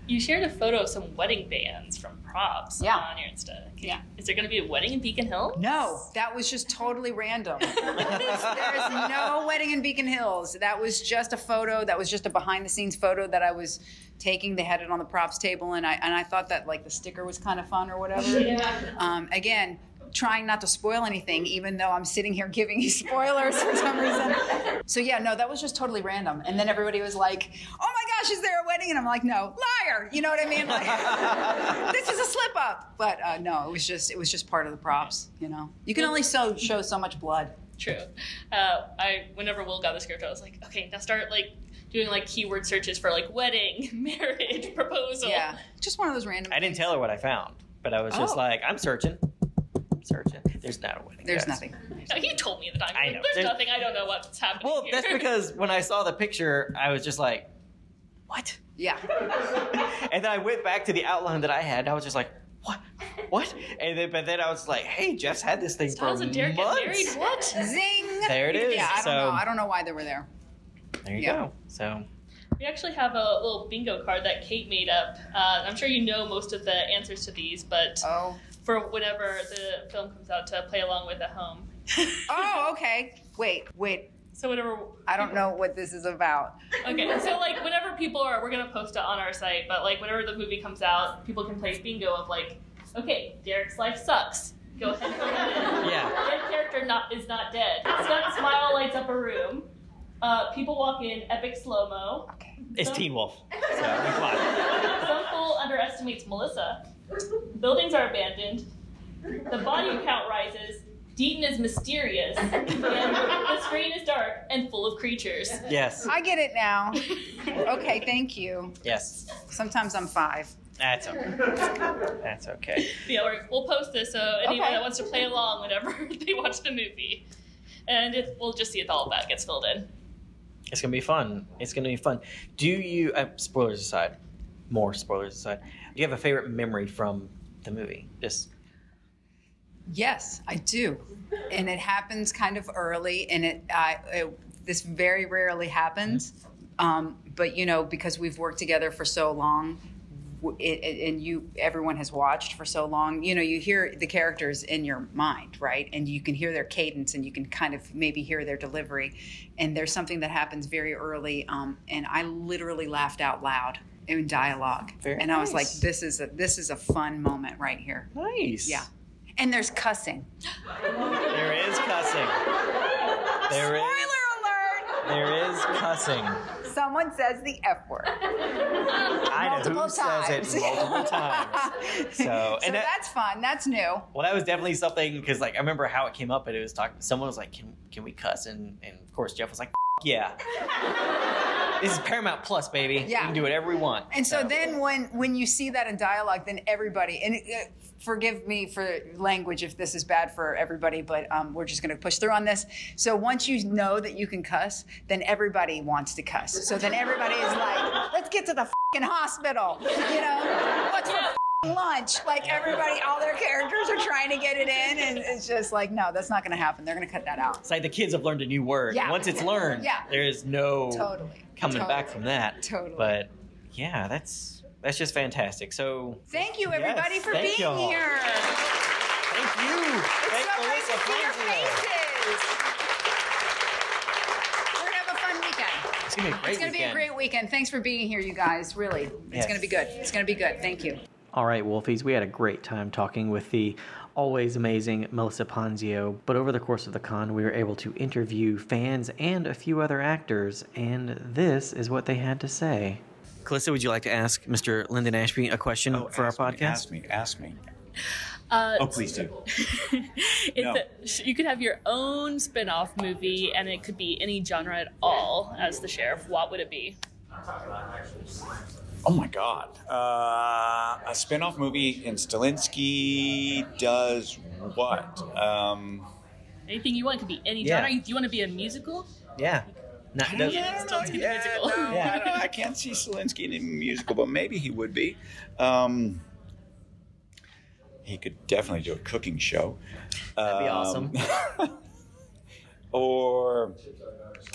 You shared a photo of some wedding bands from props
Yeah.
on your Insta.
Yeah.
is there going to be a wedding in Beacon Hill?
No, that was just totally random. There's no wedding in Beacon Hills. That was just a photo. That was just a behind the scenes photo that I was taking. They had it on the props table, and I and I thought that like the sticker was kind of fun or whatever. Um, again, trying not to spoil anything, even though I'm sitting here giving you spoilers for some reason. So yeah, no, that was just totally random. And then everybody was like, "Oh my gosh, is there a wedding?" And I'm like, "No, liar." You know what I mean? Like, this is a slip up. But uh, no, it was just it was just part of the props. You know, you can only so show so much blood.
True. Uh, I whenever Will got the script, I was like, okay, now start like doing like keyword searches for like wedding, marriage, proposal.
Yeah, just one of those random.
I didn't tell her what I found, but I was just
Oh.
like, I'm searching. I'm searching. There's not a wedding.
There's
dress.
nothing.
No, he told me at the time.
I know.
There's,
There's-
nothing. I don't know what's happening.
Well,
here.
that's because when I saw the picture, I was just like, what?
Yeah.
and then I went back to the outline that I had. And I was just like, what? What? And then, but then I was like, hey, Jeff's had this thing for
Stiles and Derek get
months.
married. What?
Zing.
There it is.
Yeah, I don't
So-
know. I don't know why they were there.
There you
Yeah.
go. So
We actually have a little bingo card that Kate made up. Uh, I'm sure you know most of the answers to these, but
Oh.
For whenever the film comes out to play along with at home.
Oh, okay. Wait, wait.
So whenever
I don't know what this is about.
Okay, so like whenever people are, we're gonna post it on our site, but like whenever the movie comes out, people can play bingo of like, okay, Derek's life sucks. Go ahead and fill that in.
Yeah.
Dead character not is not dead. Stunt smile lights up a room. Uh, people walk in, epic slow mo.
Okay.
it's Teen Wolf. So come on.
Some fool underestimates Melissa. Buildings are abandoned. The body count rises. Deaton is mysterious. And the screen is dark and full of creatures.
Yes.
I get it now. Okay, thank you.
Yes.
Sometimes I'm five.
That's okay. That's okay.
Yeah, we're, we'll post this so anyone
Okay.
that wants to play along whenever they watch the movie. And it, we'll just see if all of that gets filled in.
It's gonna be fun. It's gonna be fun. Do you? Uh, spoilers aside, more spoilers aside. Do you have a favorite memory from the movie? Just
Yes, I do, and it happens kind of early, and it, I it this very rarely happens. Um, but you know, because we've worked together for so long, it, it, and you, everyone has watched for so long. You know, you hear the characters in your mind, right? And you can hear their cadence, and you can kind of maybe hear their delivery. And there's something that happens very early, um, and I literally laughed out loud in dialogue,
Very
and I was like, "This is a this is a fun moment right here."
nice.
Yeah. And there's cussing.
There is cussing. There is.
Spoiler alert!
There is cussing.
Someone says the F word.
I know
Multiple
who says
times.
it multiple times. So,
So
and that,
that's fun. That's new.
well, that was definitely something because, like, I remember how it came up, and it was talking. Someone was like, "Can can we cuss?" And and of course, Jeff was like, "F- "Yeah." This is Paramount Plus, baby.
Yeah.
We can do whatever we want.
And so then when when you see that in dialogue, then everybody and uh, forgive me for language if this is bad for everybody, but um, we're just going to push through on this. So once you know that you can cuss, then everybody wants to cuss. So then everybody is like, let's get to the fing hospital. You know, what's lunch? Like everybody, all their characters are trying to get it in, and it's just like, no, that's not going to happen. They're going to cut that out.
It's like the kids have learned a new word.
Yeah.
Once it's learned,
Yeah.
there is no
Totally.
coming
Totally.
back from that.
Totally.
But yeah, that's that's just fantastic. So
Thank you, everybody,
Yes,
for being
y'all.
here.
thank you.
It's
Thank
so nice
Melissa
to see your faces. We're gonna have a fun weekend.
It's gonna be a great
It's gonna be a
weekend.
great weekend. Thanks for being here, you guys. Really, it's
Yes.
gonna be good. It's gonna be good. Thank you.
All right, Wolfies, we had a great time talking with the always amazing Melissa Ponzio. But over the course of the con, we were able to interview fans and a few other actors, and this is what they had to say. Calissa, would you like to ask Mr. Linden Ashby a question
Oh,
for our
ask me,
podcast?
ask me. Ask me.
Uh,
Oh, please do.
it's
No.
a- you could have your own spin-off movie and it could be any genre at all as the sheriff what would it be
Oh my God. Uh, a spin-off movie and Stilinski does what? Um,
anything you want it could be any
Yeah.
genre do you want to be a musical
Yeah. Not,
I
does-
don't know. Yeah,
musical.
no,
Yeah.
I, I can't see Stilinski in a musical, but maybe he would be. Um, he could definitely do a cooking show.
That'd be
Um,
awesome.
or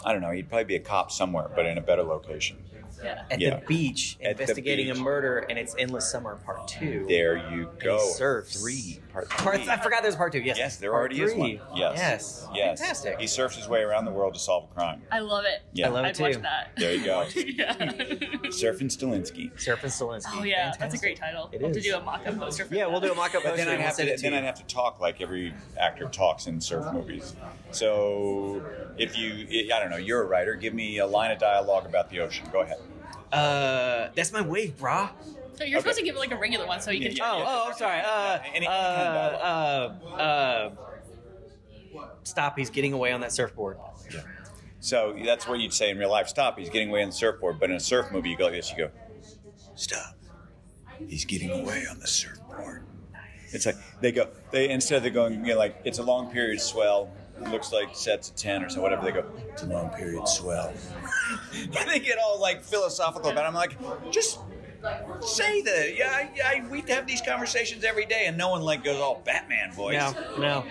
I don't know. He'd probably be a cop somewhere, but in a better location.
Yeah.
At
Yeah.
the beach,
At the
investigating
beach.
a murder, and it's Endless Summer Part Two.
There you go.
he surfs.
three. Part
Part,
three.
I forgot there's part two. Yes,
Yes, there
Part
already is
three.
one. Yes.
Yes.
Yes.
Fantastic.
He surfs his way around the world to solve a crime.
I love it.
Yeah.
I love it
I'd watch
too.
that.
There you go.
yeah.
Surfing Stilinski.
Surfing Stilinski.
Oh yeah, that's a great title.
It
we'll have to
is.
do a mock-up poster for
Yeah,
that.
we'll do a mock-up
But
poster.
then I'd
and we'll
have to then. I'd have to talk like every actor talks in surf movies. So if you I don't know, you're a writer. Give me a line of dialogue about the ocean. Go ahead.
Uh, that's my wave, brah.
So you're supposed to give it like a regular one, so you can.
Yeah,
Oh,
yeah.
oh, I'm sorry. Uh,
Any- any
uh,
kind
uh, uh, stop! He's getting away on that surfboard.
So that's what you'd say in real life. Stop. He's getting away on the surfboard. But in a surf movie, you go like this. You go, stop. He's getting away on the surfboard. It's like they go. They instead of they going, you know, like it's a long period swell. It looks like sets of ten or so, whatever. They go, it's a long period swell. and they get all like philosophical about. it. I'm like, just say that. Yeah, yeah. We have these conversations every day, and no one like goes all Batman voice.
No, no,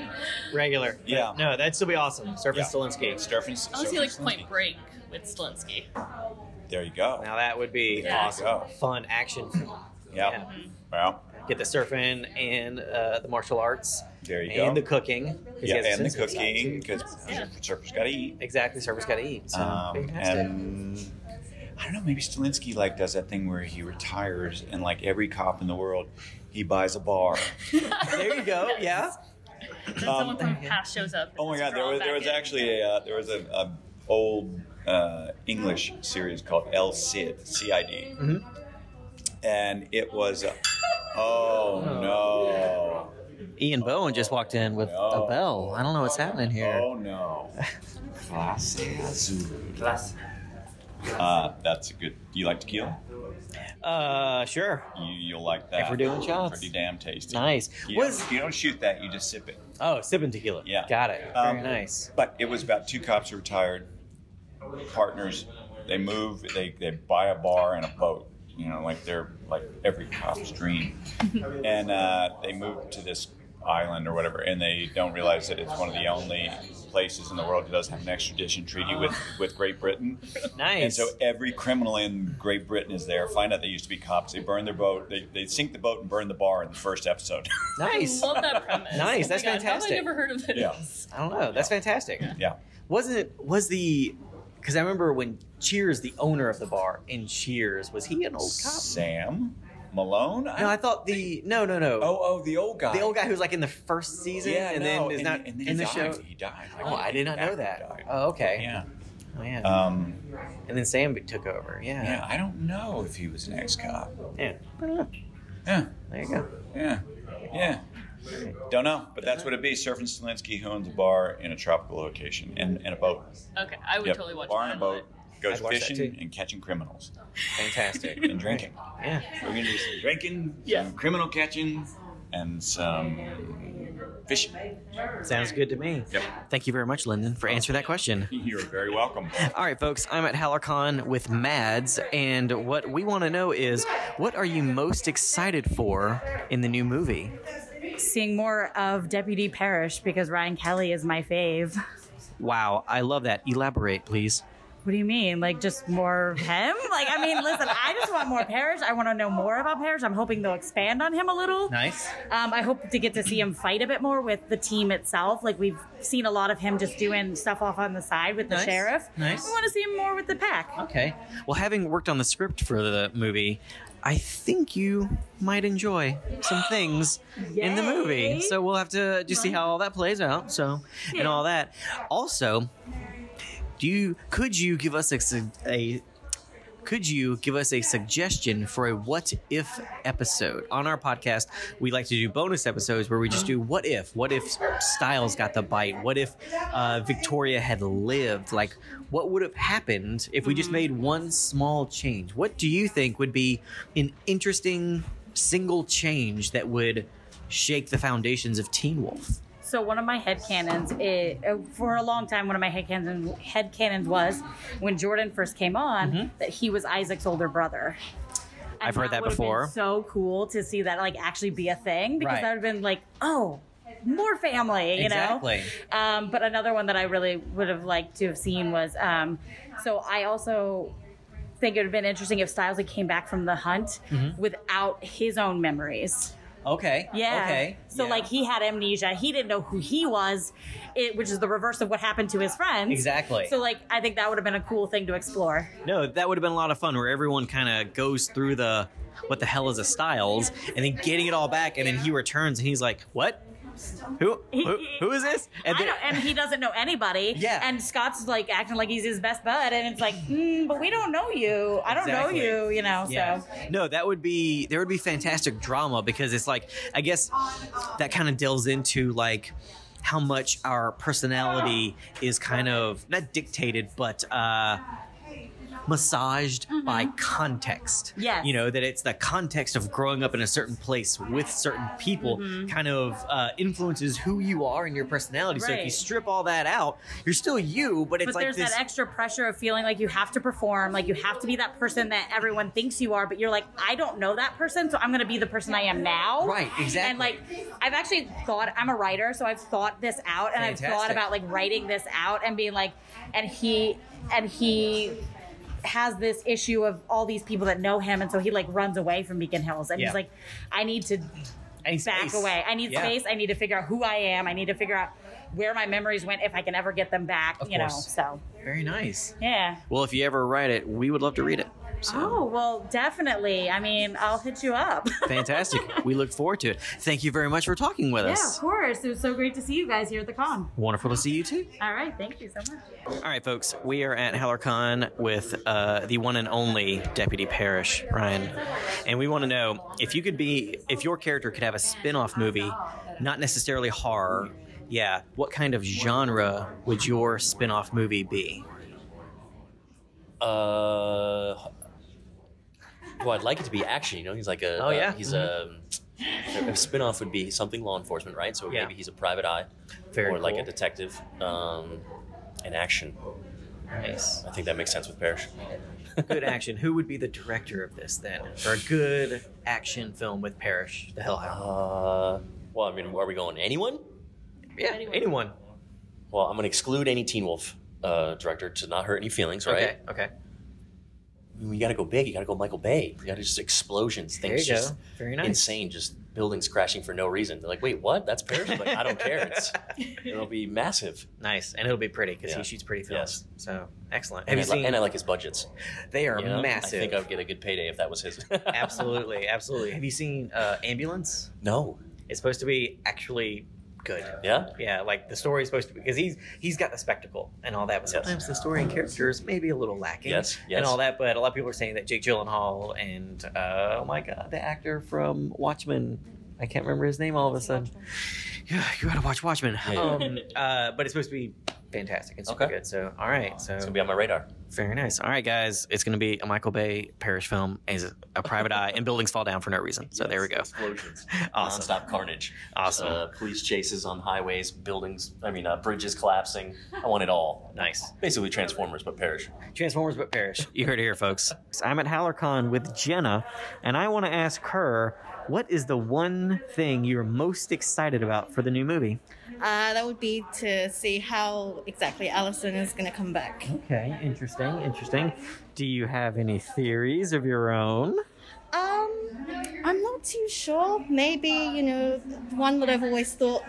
regular.
Yeah.
no, that'd still be awesome. Surfing
Yeah.
Stilinski.
Surfing.
I want to see like
Stilinski.
Point Break with Stilinski.
There you go.
Now that would be
Yeah.
awesome. Fun action film.
Yep.
Yeah.
Well,
Get the surfing and uh, the martial arts.
there you
and
go.
the cooking.
yeah, and the
sense of style,
cooking
too.
because
Yeah.
surfers got to eat.
Exactly, surfers got to eat. So
Um, and I don't know, maybe Stilinski like does that thing where he retires and like every cop in the world, he buys a bar.
there you go. Yeah.
Then someone from past shows up.
Oh my God, there was there was
in.
actually a uh, there was a, a old uh, English series called El Cid, C-I-D,
Mhm.
And it was. A, oh no!
Ian Bohen just walked in with
No.
a bell. I don't know what's happening here.
Oh no! Clase Azul. Uh, that's a good. Do you like tequila?
Uh, sure.
You, you'll like that.
If we're doing shots.
pretty damn tasty.
Nice.
You,
Was
don't, you don't shoot that; you just sip it.
oh sipping tequila.
Yeah.
Got it. Very
Um,
nice.
But it was about two cops who retired, partners. They move. They they buy a bar and a boat. You know, like they're like every cop's dream. and uh, they move to this island or whatever, and they don't realize that it's one of the only places in the world that doesn't have an extradition treaty with with Great Britain.
Nice.
And so every criminal in Great Britain is there. Find out they used to be cops. They burn their boat. They, they sink the boat and burn the bar in the first episode.
nice.
I love that premise.
Nice,
Oh
that's
my God, how have
fantastic.
I never heard of this.
Yeah.
I don't know. That's fantastic.
yeah.
Wasn't it? was the because I remember when Cheers, the owner of the bar in Cheers, was he an old cop?
Sam Malone.
No, I thought the no, no, no.
Oh, oh, the old guy.
the old guy who was like in the first season
Yeah,
and
no,
then is
and-
not
and then
in
he
the
died.
show.
He died.
Oh, I did not know that. Oh, okay.
Yeah.
Oh, yeah.
Um,
and then Sam took over.
yeah,
Yeah.
I don't know if he was an ex-cop.
Yeah. I don't know.
Yeah,
There you go.
yeah, yeah. Don't know, but that's what it'd be. Surfing Stilinski, who owns a bar in a tropical location and, and a boat.
Okay, I would
Yep.
totally watch
bar
that.
Bar and a boat. Goes
I'd watch that
fishing and catching criminals
Fantastic.
and drinking.
Yeah.
We're gonna do some drinking,
Yeah.
some criminal catching, and some fishing.
Sounds good to me.
Yep.
Thank you very much, Linden, for answering that question.
You're very welcome.
All right, folks, I'm at HowlerCon with Mads, and what we want to know is what are you most excited for in the new movie?
Seeing more of Deputy Parrish because Ryan Kelly is my fave.
Wow, I love that. Elaborate, please.
What do you mean? Like just more of him? Like I mean, listen, I just want more Parrish. I want to know more about Parrish. I'm hoping they'll expand on him a little.
Nice.
Um, I hope to get to see him fight a bit more with the team itself. Like we've seen a lot of him just doing stuff off on the side with the
Nice.
sheriff.
Nice.
I want to see him more with the pack.
Okay. Well, having worked on the script for the movie, I think you might enjoy some things in the movie. So we'll have to just see how all that plays out. So and all that. Also, do you could you give us a, a could you give us a suggestion for a what if episode? On our podcast we like to do bonus episodes where we just do what if. What if Stiles got the bite? What if uh, victoria had lived? Like what would have happened if we just made one small change? What do you think would be an interesting single change that would shake the foundations of teen wolf
So one of my headcanons, it, uh, for a long time, one of my headcanons, headcanons was when Jordan first came on that he was Isaac's older brother. And
Mm-hmm. I've heard that
would've been
before.
so cool to see that like actually be a thing because
Right.
that would have been like, oh, more family, you
Exactly.
know. Um, but another one that I really would have liked to have seen was um, so I also think it would have been interesting if Stiles came back from the hunt
Mm-hmm.
without his own memories.
Okay.
Yeah.
Okay.
So
Yeah.
like he had amnesia. He didn't know who he was, it, which is the reverse of what happened to his friends.
Exactly.
So like I think that would have been a cool thing to explore.
No, that would have been a lot of fun where everyone kind of goes through the what the hell is a Stiles and then getting it all back and then he returns and he's like, "What? Who? Who, who is this?" And
I don't, and he doesn't know anybody.
Yeah.
And Scott's like acting like he's his best bud, and it's like, mm, but we don't know you. I don't
Exactly.
know you. You know.
yeah.
So
No, that would be there would be fantastic drama because it's like I guess that kind of delves into like how much our personality is kind of not dictated but uh massaged by context.
Mm-hmm. Yes.
You know, that it's the context of growing up in a certain place with certain people kind of uh, influences who you are and your personality. So if you
Mm-hmm.
Strip all that out, you're still you, but it's
but
like
there's
this
that extra pressure of feeling like you have to perform, like you have to be that person that everyone thinks you are, but you're like, I don't know that person, so I'm going to be the person I am now.
Right, exactly.
And like, I've actually thought, I'm a writer, so I've thought this out, and I've thought about like writing this out and being like, and he, and he has this issue of all these people that know him, and so he like runs away from Beacon Hills, and
Yeah.
he's like, I need to
I need
back
space.
away. I need
Yeah.
space. I need to figure out who I am. I need to figure out where my memories went if I can ever get them back.
Of
you know, so
Very nice.
yeah.
Well, if you ever write it, we would love to read it. So.
Oh well, definitely. I mean, I'll hit you up.
Fantastic. we look forward to it. Thank you very much for talking with us.
yeah, of course. It was so great to see you guys here at the con.
Wonderful to see you too.
All right, thank you so much.
All right, folks, we are at HowlerCon with uh, the one and only Deputy Parrish, Ryan. And we want to know if you could be, if your character could have a spin off movie, not necessarily horror, yeah, what kind of genre would your spin off movie be?
Uh, well, I'd like it to be action. You know, he's like a.
Oh, yeah?
Uh, he's a. A spin-off would be something law enforcement, right? So
Yeah.
maybe he's a private eye,
Very
or like a detective, um, in action.
Nice.
I think that makes sense with Parrish.
Good action. Who would be the director of this then? For a good action film with Parrish, the Hellhound?
Uh, well, I mean, are we going anyone?
yeah, anyone.
Well, I'm going to exclude any Teen Wolf uh, director to not hurt any feelings, right?
Okay, okay.
We got to go big. You got to go Michael Bay. You got to just explosions,
There
things
you
just
go. Very nice.
insane, just buildings crashing for no reason. They're like, wait, what? That's Parrish? Like, I don't care. It's, it'll be massive.
Nice, and it'll be pretty because
Yeah.
he shoots pretty films. So excellent. Have
And,
you
I, li-
seen?
and I like his budgets.
they are
you know?
massive.
I think I would get a good payday if that was his.
absolutely, absolutely. Have you seen uh, Ambulance?
No.
It's supposed to be actually good.
Yeah?
Yeah, like the story is supposed to be because he's he's got the spectacle and all that, but
Yes.
sometimes the story and characters may be a little lacking.
Yes, yes.
and all that. But a lot of people are saying that Jake Gyllenhaal and uh, oh my god, the actor from Watchmen, I can't remember his name all of a sudden. Yeah, you gotta watch Watchmen.
Yeah.
Um, uh, but it's supposed to be fantastic and super
Okay.
good. So all right, so
It's going to be on my radar.
Very nice. All right, guys, it's going to be a Michael Bay Parrish film as a private eye, and buildings fall down for no reason. So there we go.
Explosions.
Awesome.
Non-stop carnage.
Awesome.
Uh, police chases on highways, buildings, I mean, uh, bridges collapsing. I want it all.
Nice.
Basically Transformers, but Parrish.
Transformers but Parrish. You heard it here, folks. I'm at HowlerCon with Jenna, and I want to ask her what is the one thing you're most excited about for the new movie?
Uh, that would be to see how exactly Allison is going to come back.
Okay, interesting, interesting. Do you have any theories of your own?
Um, I'm not too sure. Maybe, you know, one that I've always thought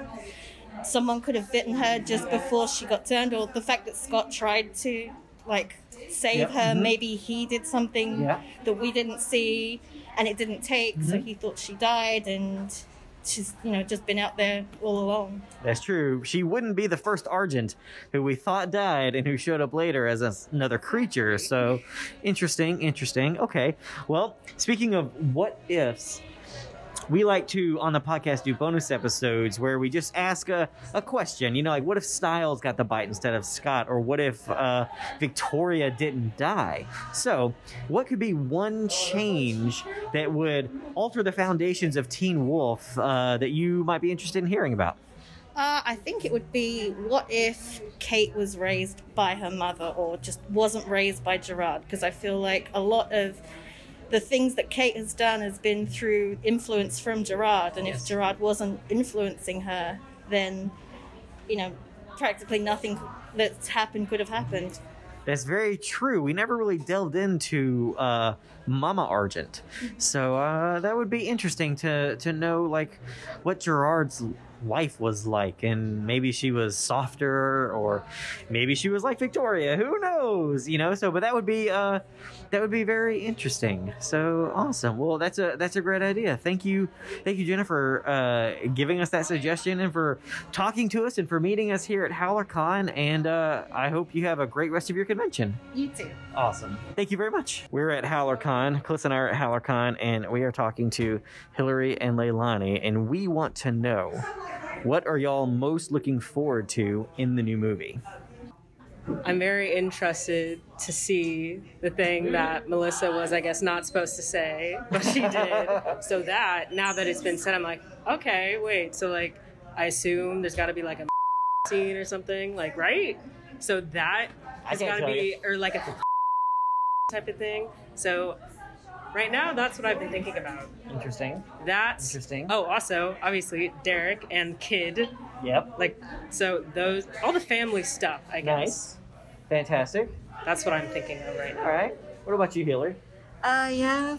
someone could have bitten her just before she got turned, or the fact that Scott tried to, like, save
Yep,
her.
mhm.
Maybe he did something
Yeah.
that we didn't see and it didn't take, so
Mhm.
he thought she died and she's, you know, just been out there all along.
That's true. She wouldn't be the first Argent who we thought died and who showed up later as a- another creature. So, interesting, interesting. Okay. Well, speaking of what ifs, we like to on the podcast do bonus episodes where we just ask a, a question. You know, like what if Stiles got the bite instead of Scott, or what if uh, Victoria didn't die? So, what could be one change that would alter the foundations of Teen Wolf uh, that you might be interested in hearing about?
Uh, I think it would be what if Kate was raised by her mother or just wasn't raised by Gerard? Because I feel like a lot of the things that Kate has done has been through influence from Gerard, and
Yes.
if Gerard wasn't influencing her, then you know practically nothing that's happened could have happened.
That's very true. We never really delved into uh, Mama Argent, so uh, that would be interesting to to know like what Gerard's life was like, and maybe she was softer, or maybe she was like Victoria. Who knows? You know. So, but that would be uh, that would be very interesting. So awesome. Well, that's a that's a great idea. Thank you, thank you, Jennifer, uh, giving us that suggestion and for talking to us and for meeting us here at HowlerCon. And uh, I hope you have a great rest of your convention.
You too.
Awesome. Thank you very much. We're at HowlerCon. Cliff and I are at HowlerCon, and we are talking to Hillary and Leilani, and we want to know what are y'all most looking forward to in the new movie?
I'm very interested to see the thing that Melissa was, I guess, not supposed to say, but she did. so that now that it's been said, I'm like, okay, wait. So like, I assume there's got to be like a scene or something, like right? So that has got to be, or like a type of thing. So right now, that's what I've been thinking about.
Interesting.
That's
Interesting.
Oh, also, obviously, Derek and Kid.
Yep.
Like, so those, all the family stuff, I guess.
Nice. Fantastic.
That's what I'm thinking of right now.
All right. What about you, Hillary?
Uh, yeah,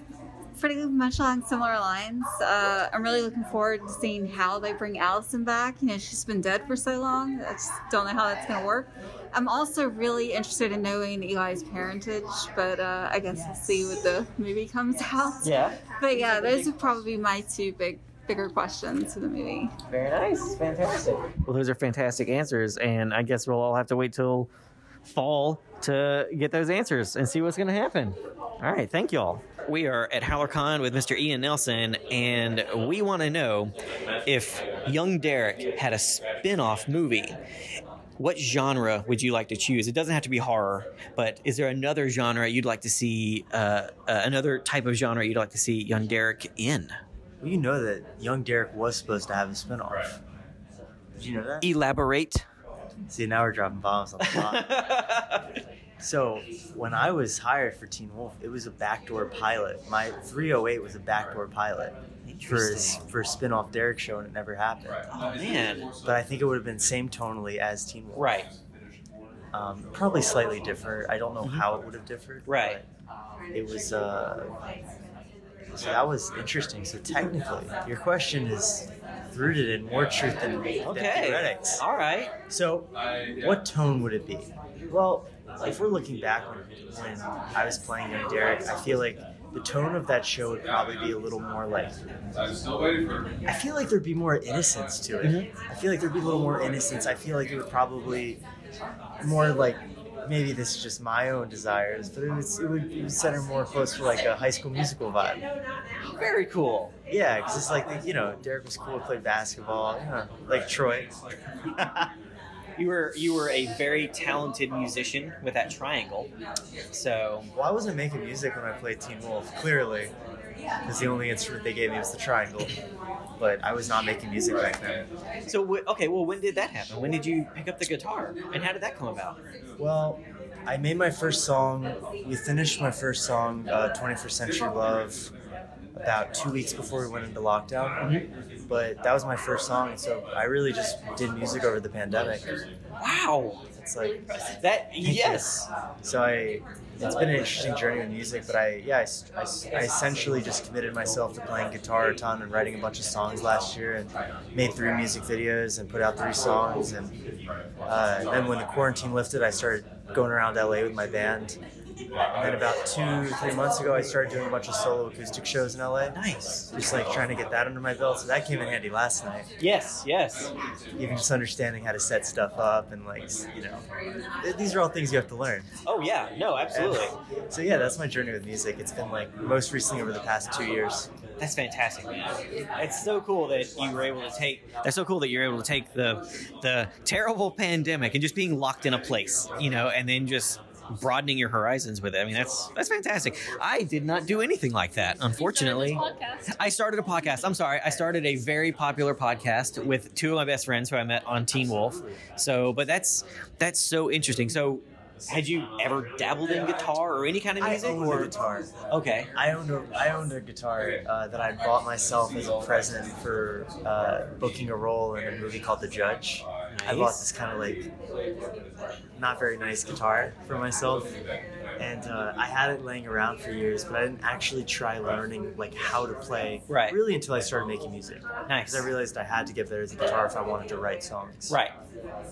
pretty much along similar lines. Uh, I'm really looking forward to seeing how they bring Allison back. You know, she's been dead for so long. I just don't know how that's going to work. I'm also really interested in knowing Eli's parentage, but uh, I guess we'll see what the movie comes out.
Yeah.
But yeah, those would probably be my two big, bigger questions for the movie.
Very nice. Fantastic. Well, those are fantastic answers, and I guess we'll all have to wait till fall to get those answers and see what's going to happen. All right. Thank you all. We are at HowlerCon with Mr. Ian Nelson, and we want to know if Young Derek had a spin off movie. What genre would you like to choose? It doesn't have to be horror, but is there another genre you'd like to see, uh, uh, another type of genre you'd like to see Young Derek in?
Well, you know that Young Derek was supposed to have a spinoff. Did you know that?
Elaborate.
See, now we're dropping bombs on the spot. so, when I was hired for Teen Wolf, it was a backdoor pilot. My 308 was a backdoor pilot for a, for a spin-off Derek show, and it never happened.
Oh man.
But I think it would have been same tonally as Teen Wolf.
Right.
Um, probably slightly different. I don't know how it would have differed.
Mm-hmm. Right.
It was. Uh, so that was interesting. So technically, your question is rooted in more truth than, than
Okay.
theoretics.
All right.
So, what tone would it be? Well, if we're looking back when, when I was playing Young Derek, I feel like the tone of that show would probably be a little more like. I feel like there'd be more innocence to it. Mm-hmm. I feel like there'd be a little more innocence. I feel like it would probably more like maybe this is just my own desires, but it, was, it, would, it would center more close to like a high school musical vibe.
Very cool.
Yeah, because it's like the, you know Derek was cool, played basketball, you know, like Troy.
You were you were a very talented musician with that triangle. So
Well, I wasn't making music when I played Teen Wolf, clearly, because the only instrument they gave me was the triangle. But I was not making music back then.
so okay, well when did that happen? When did you pick up the guitar? And how did that come about?
Well, I made my first song. We finished my first song, uh, 21st Century Love, about two weeks before we went into lockdown. But that was my first song, so I really just did music over the pandemic.
Wow.
It's like
That yes.
So I, it's been an interesting journey with music, but I, yeah, I essentially just committed myself to playing guitar a ton and writing a bunch of songs last year, and made three music videos and put out three songs, and, uh, and then when the quarantine lifted, I started going around LA with my band. And then about two, three months ago, I started doing a bunch of solo acoustic shows in LA.
Nice.
Just like trying to get that under my belt. So that came in handy last night.
Yes, yes.
Even just understanding how to set stuff up and like, you know, th- these are all things you have to learn.
Oh yeah, no, absolutely.
And so yeah, that's my journey with music. It's been like most recently over the past two years.
That's fantastic, man. It's so cool that you were able to take. That's so cool that you're able to take the the terrible pandemic and just being locked in a place, you know, and then just broadening your horizons with it. I mean, that's that's fantastic. I did not do anything like that, unfortunately.
Podcast.
I started a podcast. I'm sorry. I started a very popular podcast with two of my best friends who I met on Teen Wolf. So, but that's that's so interesting. So, had you ever dabbled in guitar or any kind of music?
I
music?
owned
or
a guitar.
Okay.
I owned a I owned a guitar uh, that I bought myself as a present for uh, booking a role in a movie called The Judge. I bought this kind of like not very nice guitar for myself, and uh, I had it laying around for years, but I didn't actually try learning like how to play
Right.
really until I started making music.
Nice.
Because I realized I had to get better as a guitar if I wanted to write songs.
Right.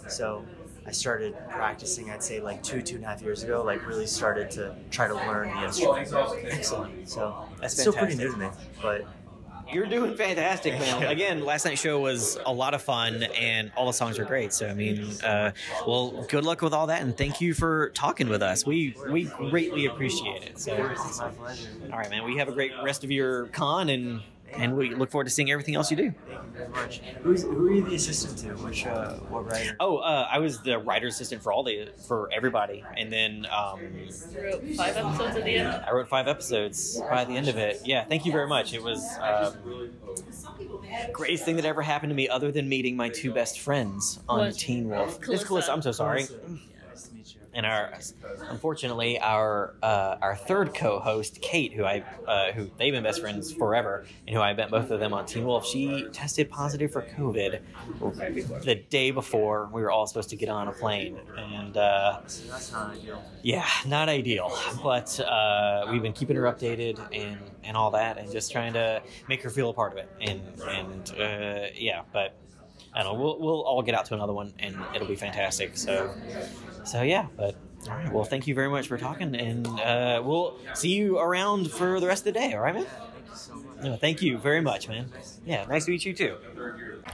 So I started practicing, I'd say like two, two and a half years ago, like really started to try to learn the instrument.
Excellent.
So
That's
it's still pretty new to me, but
You're doing fantastic, man. Again, last night's show was a lot of fun, and all the songs are great. So, I mean, uh, well, good luck with all that, and thank you for talking with us. We we greatly appreciate it. So,
it's my pleasure.
all right, man. We have a great rest of your con, and and we look forward to seeing everything else you do.
Thank you very much. Who's, who are you the assistant to? Which, uh, what writer?
Oh, uh, I was the writer assistant for all the for everybody, and then um,
wrote five episodes at the end.
I wrote five episodes by the end of it. Yeah, thank you very much. It was um, greatest thing that ever happened to me, other than meeting my two best friends on
What?
Teen Wolf. It's
Calissa.
Calissa. I'm so sorry.
Nice to meet you.
And our, unfortunately, our uh, our third co-host, Kate, who I uh, who they've been best friends forever, and who I met both of them on Teen Wolf. She tested positive for COVID the day before we were all supposed to get on a plane, and. Uh,
So that's not ideal.
yeah, not ideal, but uh, we've been keeping her updated and, and all that, and just trying to make her feel a part of it. And and uh, yeah, but I don't know. We'll we'll all get out to another one, and it'll be fantastic. So so yeah, but. All right. Well, thank you very much for talking, and uh, we'll see you around for the rest of the day. All right, man. No, thank you very much, man. Yeah, nice to meet you too.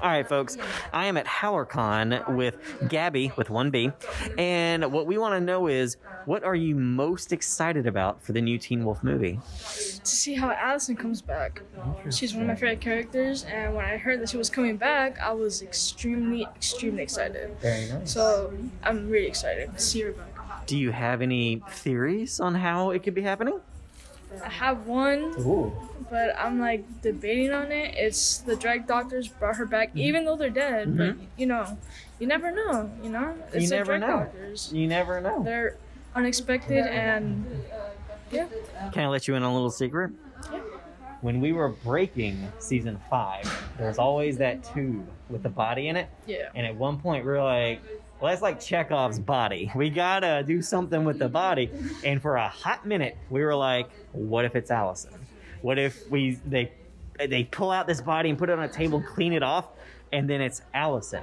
All right, folks. I am at HowlerCon with Gabby with one B, and what we want to know is, what are you most excited about for the new Teen Wolf movie?
to see how Allison comes back. She's one of my favorite characters, and when I heard that she was coming back, I was extremely, extremely excited.
Very nice.
So I'm really excited to see her back.
Do you have any theories on how it could be happening?
I have one,
Ooh.
but I'm like debating on it. It's the Dread Doctors brought her back, mm-hmm. even though they're dead. But mm-hmm. you know, you never know. You know,
You
it's the
never
drag
know.
doctors.
You never know.
They're unexpected and yeah.
Can I let you in on a little secret? When we were breaking season five, there's always that tube with the body in it.
Yeah.
And at one point, we're like, well, that's like Chekhov's body. We gotta do something with the body. And for a hot minute, we were like, what if it's Allison? What if we they they pull out this body and put it on a table, clean it off, and then it's Allison?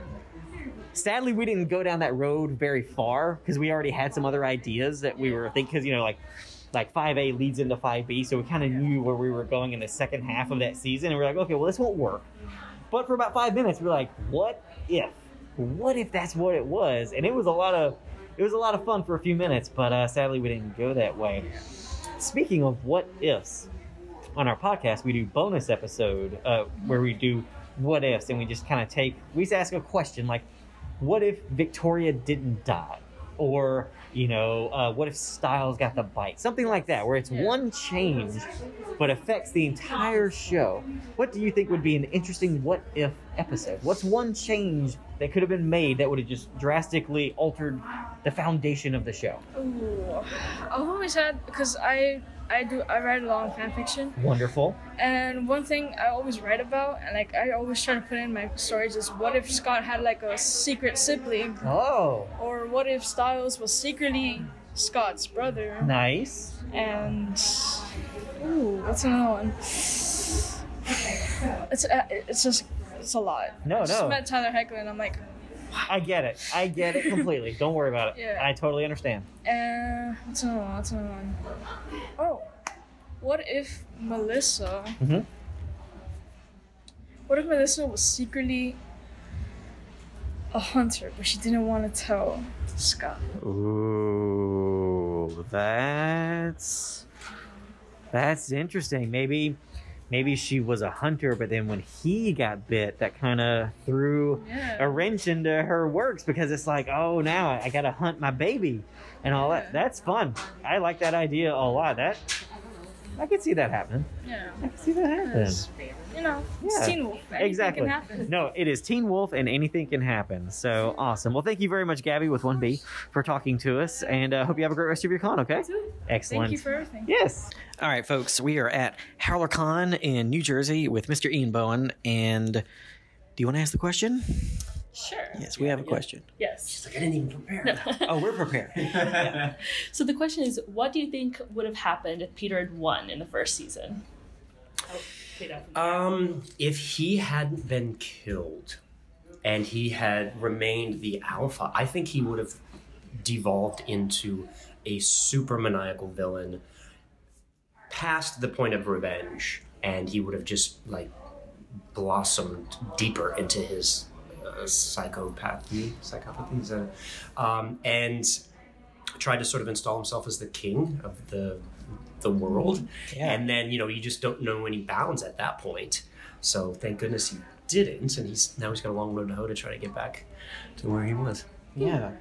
Sadly, we didn't go down that road very far because we already had some other ideas that we were thinking. Because you know, like like 5A leads into 5B, so we kind of knew where we were going in the second half of that season. And we are like, okay, well, this won't work. But for about five minutes, we are like, what if? What if that's what it was? And it was a lot of it was a lot of fun for a few minutes, but uh, sadly, we didn't go that way. Speaking of what ifs, on our podcast, we do bonus episode uh, where we do what ifs, and we just kind of take we just ask a question like, what if Victoria didn't die? Or, you know, uh, what if Stiles got the bite? Something like that, where it's one change but affects the entire show. What do you think would be an interesting what if episode? What's one change that could have been made that would have just drastically altered the foundation of the show?
Ooh, I've always had because I I do I write a lot of fan fiction,
Wonderful.
and one thing I always write about, and like I always try to put in my stories, is what if Scott had like a secret sibling,
Oh,
or what if Stiles was secretly Scott's brother,
nice.
and ooh, what's another one? It's uh, it's just it's a lot.
No, no.
I just
no.
met Tyler Hoechlin, and I'm like, wow.
I get it. I get it completely. Don't worry about it.
Yeah.
I totally understand.
uh, what's another one? What's another one? Oh, what if Melissa?
Mhm.
What if Melissa was secretly a hunter, but she didn't want to tell Scott?
Ooh, that's that's interesting. Maybe maybe she was a hunter, but then when he got bit, that kind of threw
Yeah.
a wrench into her works because it's like, oh, now I gotta hunt my baby and all that. That's fun. I like that idea a lot. That I could see that happening.
Yeah.
I can see that happening.
You know, it's
Yeah,
Teen Wolf. Anything
exactly.
Can happen.
No, it is Teen Wolf, and anything can happen. So awesome. Well, thank you very much, Gabby, with one B, for talking to us, and uh, hope you have a great rest of your con. Okay. Excellent.
Thank you for everything.
Yes. All right, folks. We are at HowlerCon in New Jersey with Mr. Ian Bohen, and do you want to ask the question?
Sure.
Yes, we have a question.
Yes. She's
like, I didn't even prepare.
oh, we're prepared.
So the question is, what do you think would have happened if Peter had won in the first season?
Um, if he hadn't been killed and he had remained the alpha, I think he would have devolved into a super maniacal villain past the point of revenge, and he would have just like blossomed deeper into his uh, psychopathy, psychopathy, is that- um, and tried to sort of install himself as the king of the the world.
Yeah.
And then you know you just don't know any bounds at that point. So thank goodness he didn't, and he's now he's got a long road to hoe to try to get back to where he was.
Yeah.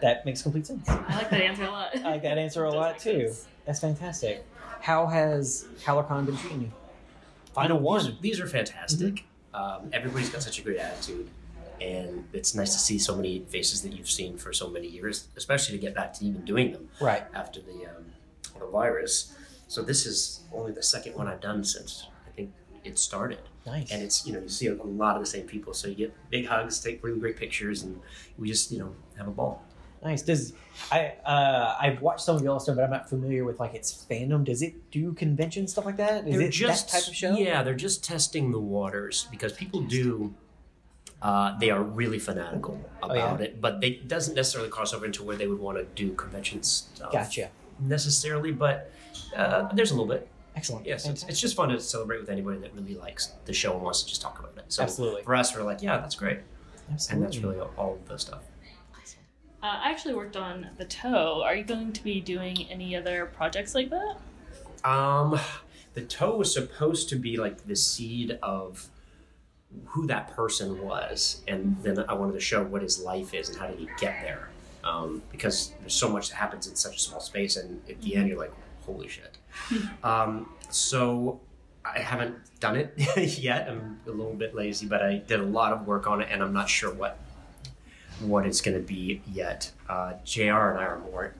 That makes complete sense.
I like that answer a lot.
I like that answer a lot too. That's fantastic. How has HowlerCon been treating you? Final one.
These, these are fantastic. Um, everybody's got such a great attitude, and it's nice to see so many faces that you've seen for so many years, especially to get back to even doing them
Right.
after the um, the virus. So this is only the second one I've done since I think it started.
Nice.
And it's you know you see a lot of the same people, so you get big hugs, take really great pictures, and we just you know have a ball.
Nice. Does I uh I've watched some of Yellowstone, but I'm not familiar with like its fandom. Does it do convention stuff like that? Is
they're
it
just
that type of show?
Yeah, they're just testing the waters because people do. Uh, they are really fanatical
Oh,
about
yeah?
it, but it doesn't necessarily cross over into where they would want to do convention stuff.
Gotcha.
Necessarily, but uh, there's a little bit.
Excellent.
Yes, it's, it's just fun to celebrate with anybody that really likes the show and wants to just talk about it. So
Absolutely.
For us, we're like, yeah, that's great. And that's really all, all of the stuff.
Uh, I actually worked on the toe. Are you going to be doing any other projects like that?
Um, the toe was supposed to be like the seed of who that person was, and then I wanted to show what his life is and how did he get there. Um, because there's so much that happens in such a small space, and at the end you're like, holy shit. um, so I haven't done it yet. I'm a little bit lazy, but I did a lot of work on it, and I'm not sure what what it's going to be yet. Uh, Jr. and I are more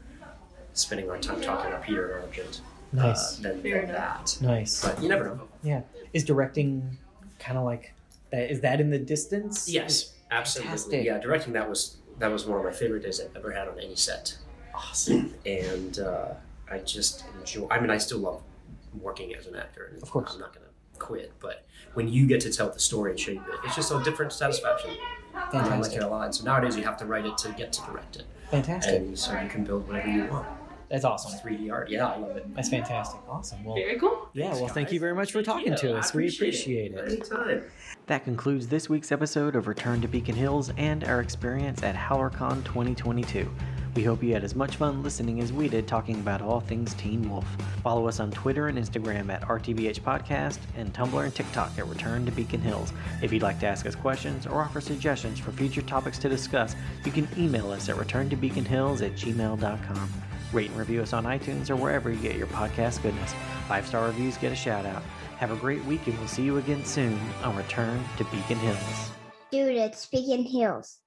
spending our time talking about Peter and Argent
Nice.
uh, than, than that.
Nice.
But you never know.
Yeah. Is directing kind of like that? Is that in the distance?
Yes, absolutely.
Fantastic.
Yeah, directing that was that was one of my favorite days I've ever had on any set.
Awesome.
And uh, I just enjoy. I mean, I still love working as an actor. And
Of course.
I'm not going to quit. But when you get to tell the story and shape it, it's just a different satisfaction. And I like
Fantastic.
it a lot. So nowadays you have to write it to get to direct it.
Fantastic.
And so you can build whatever you want.
That's awesome.
3D art. Yeah, I love it.
That's fantastic. Awesome. Well,
Very cool.
yeah. Well, thank you very much for talking
Yeah,
to
I
us. We
appreciate
appreciate
it.
it.
Anytime.
That concludes this week's episode of Return to Beacon Hills and our experience at HowlerCon 2022. We hope you had as much fun listening as we did talking about all things Teen Wolf. Follow us on Twitter and Instagram at RTBH Podcast and Tumblr and TikTok at Return to Beacon Hills. If you'd like to ask us questions or offer suggestions for future topics to discuss, you can email us at returntobeaconhills at gmail.com. Rate and review us on iTunes or wherever you get your podcast goodness. Five star reviews get a shout out. Have a great week and we'll see you again soon on Return to Beacon Hills.
Dude, it's Beacon Hills.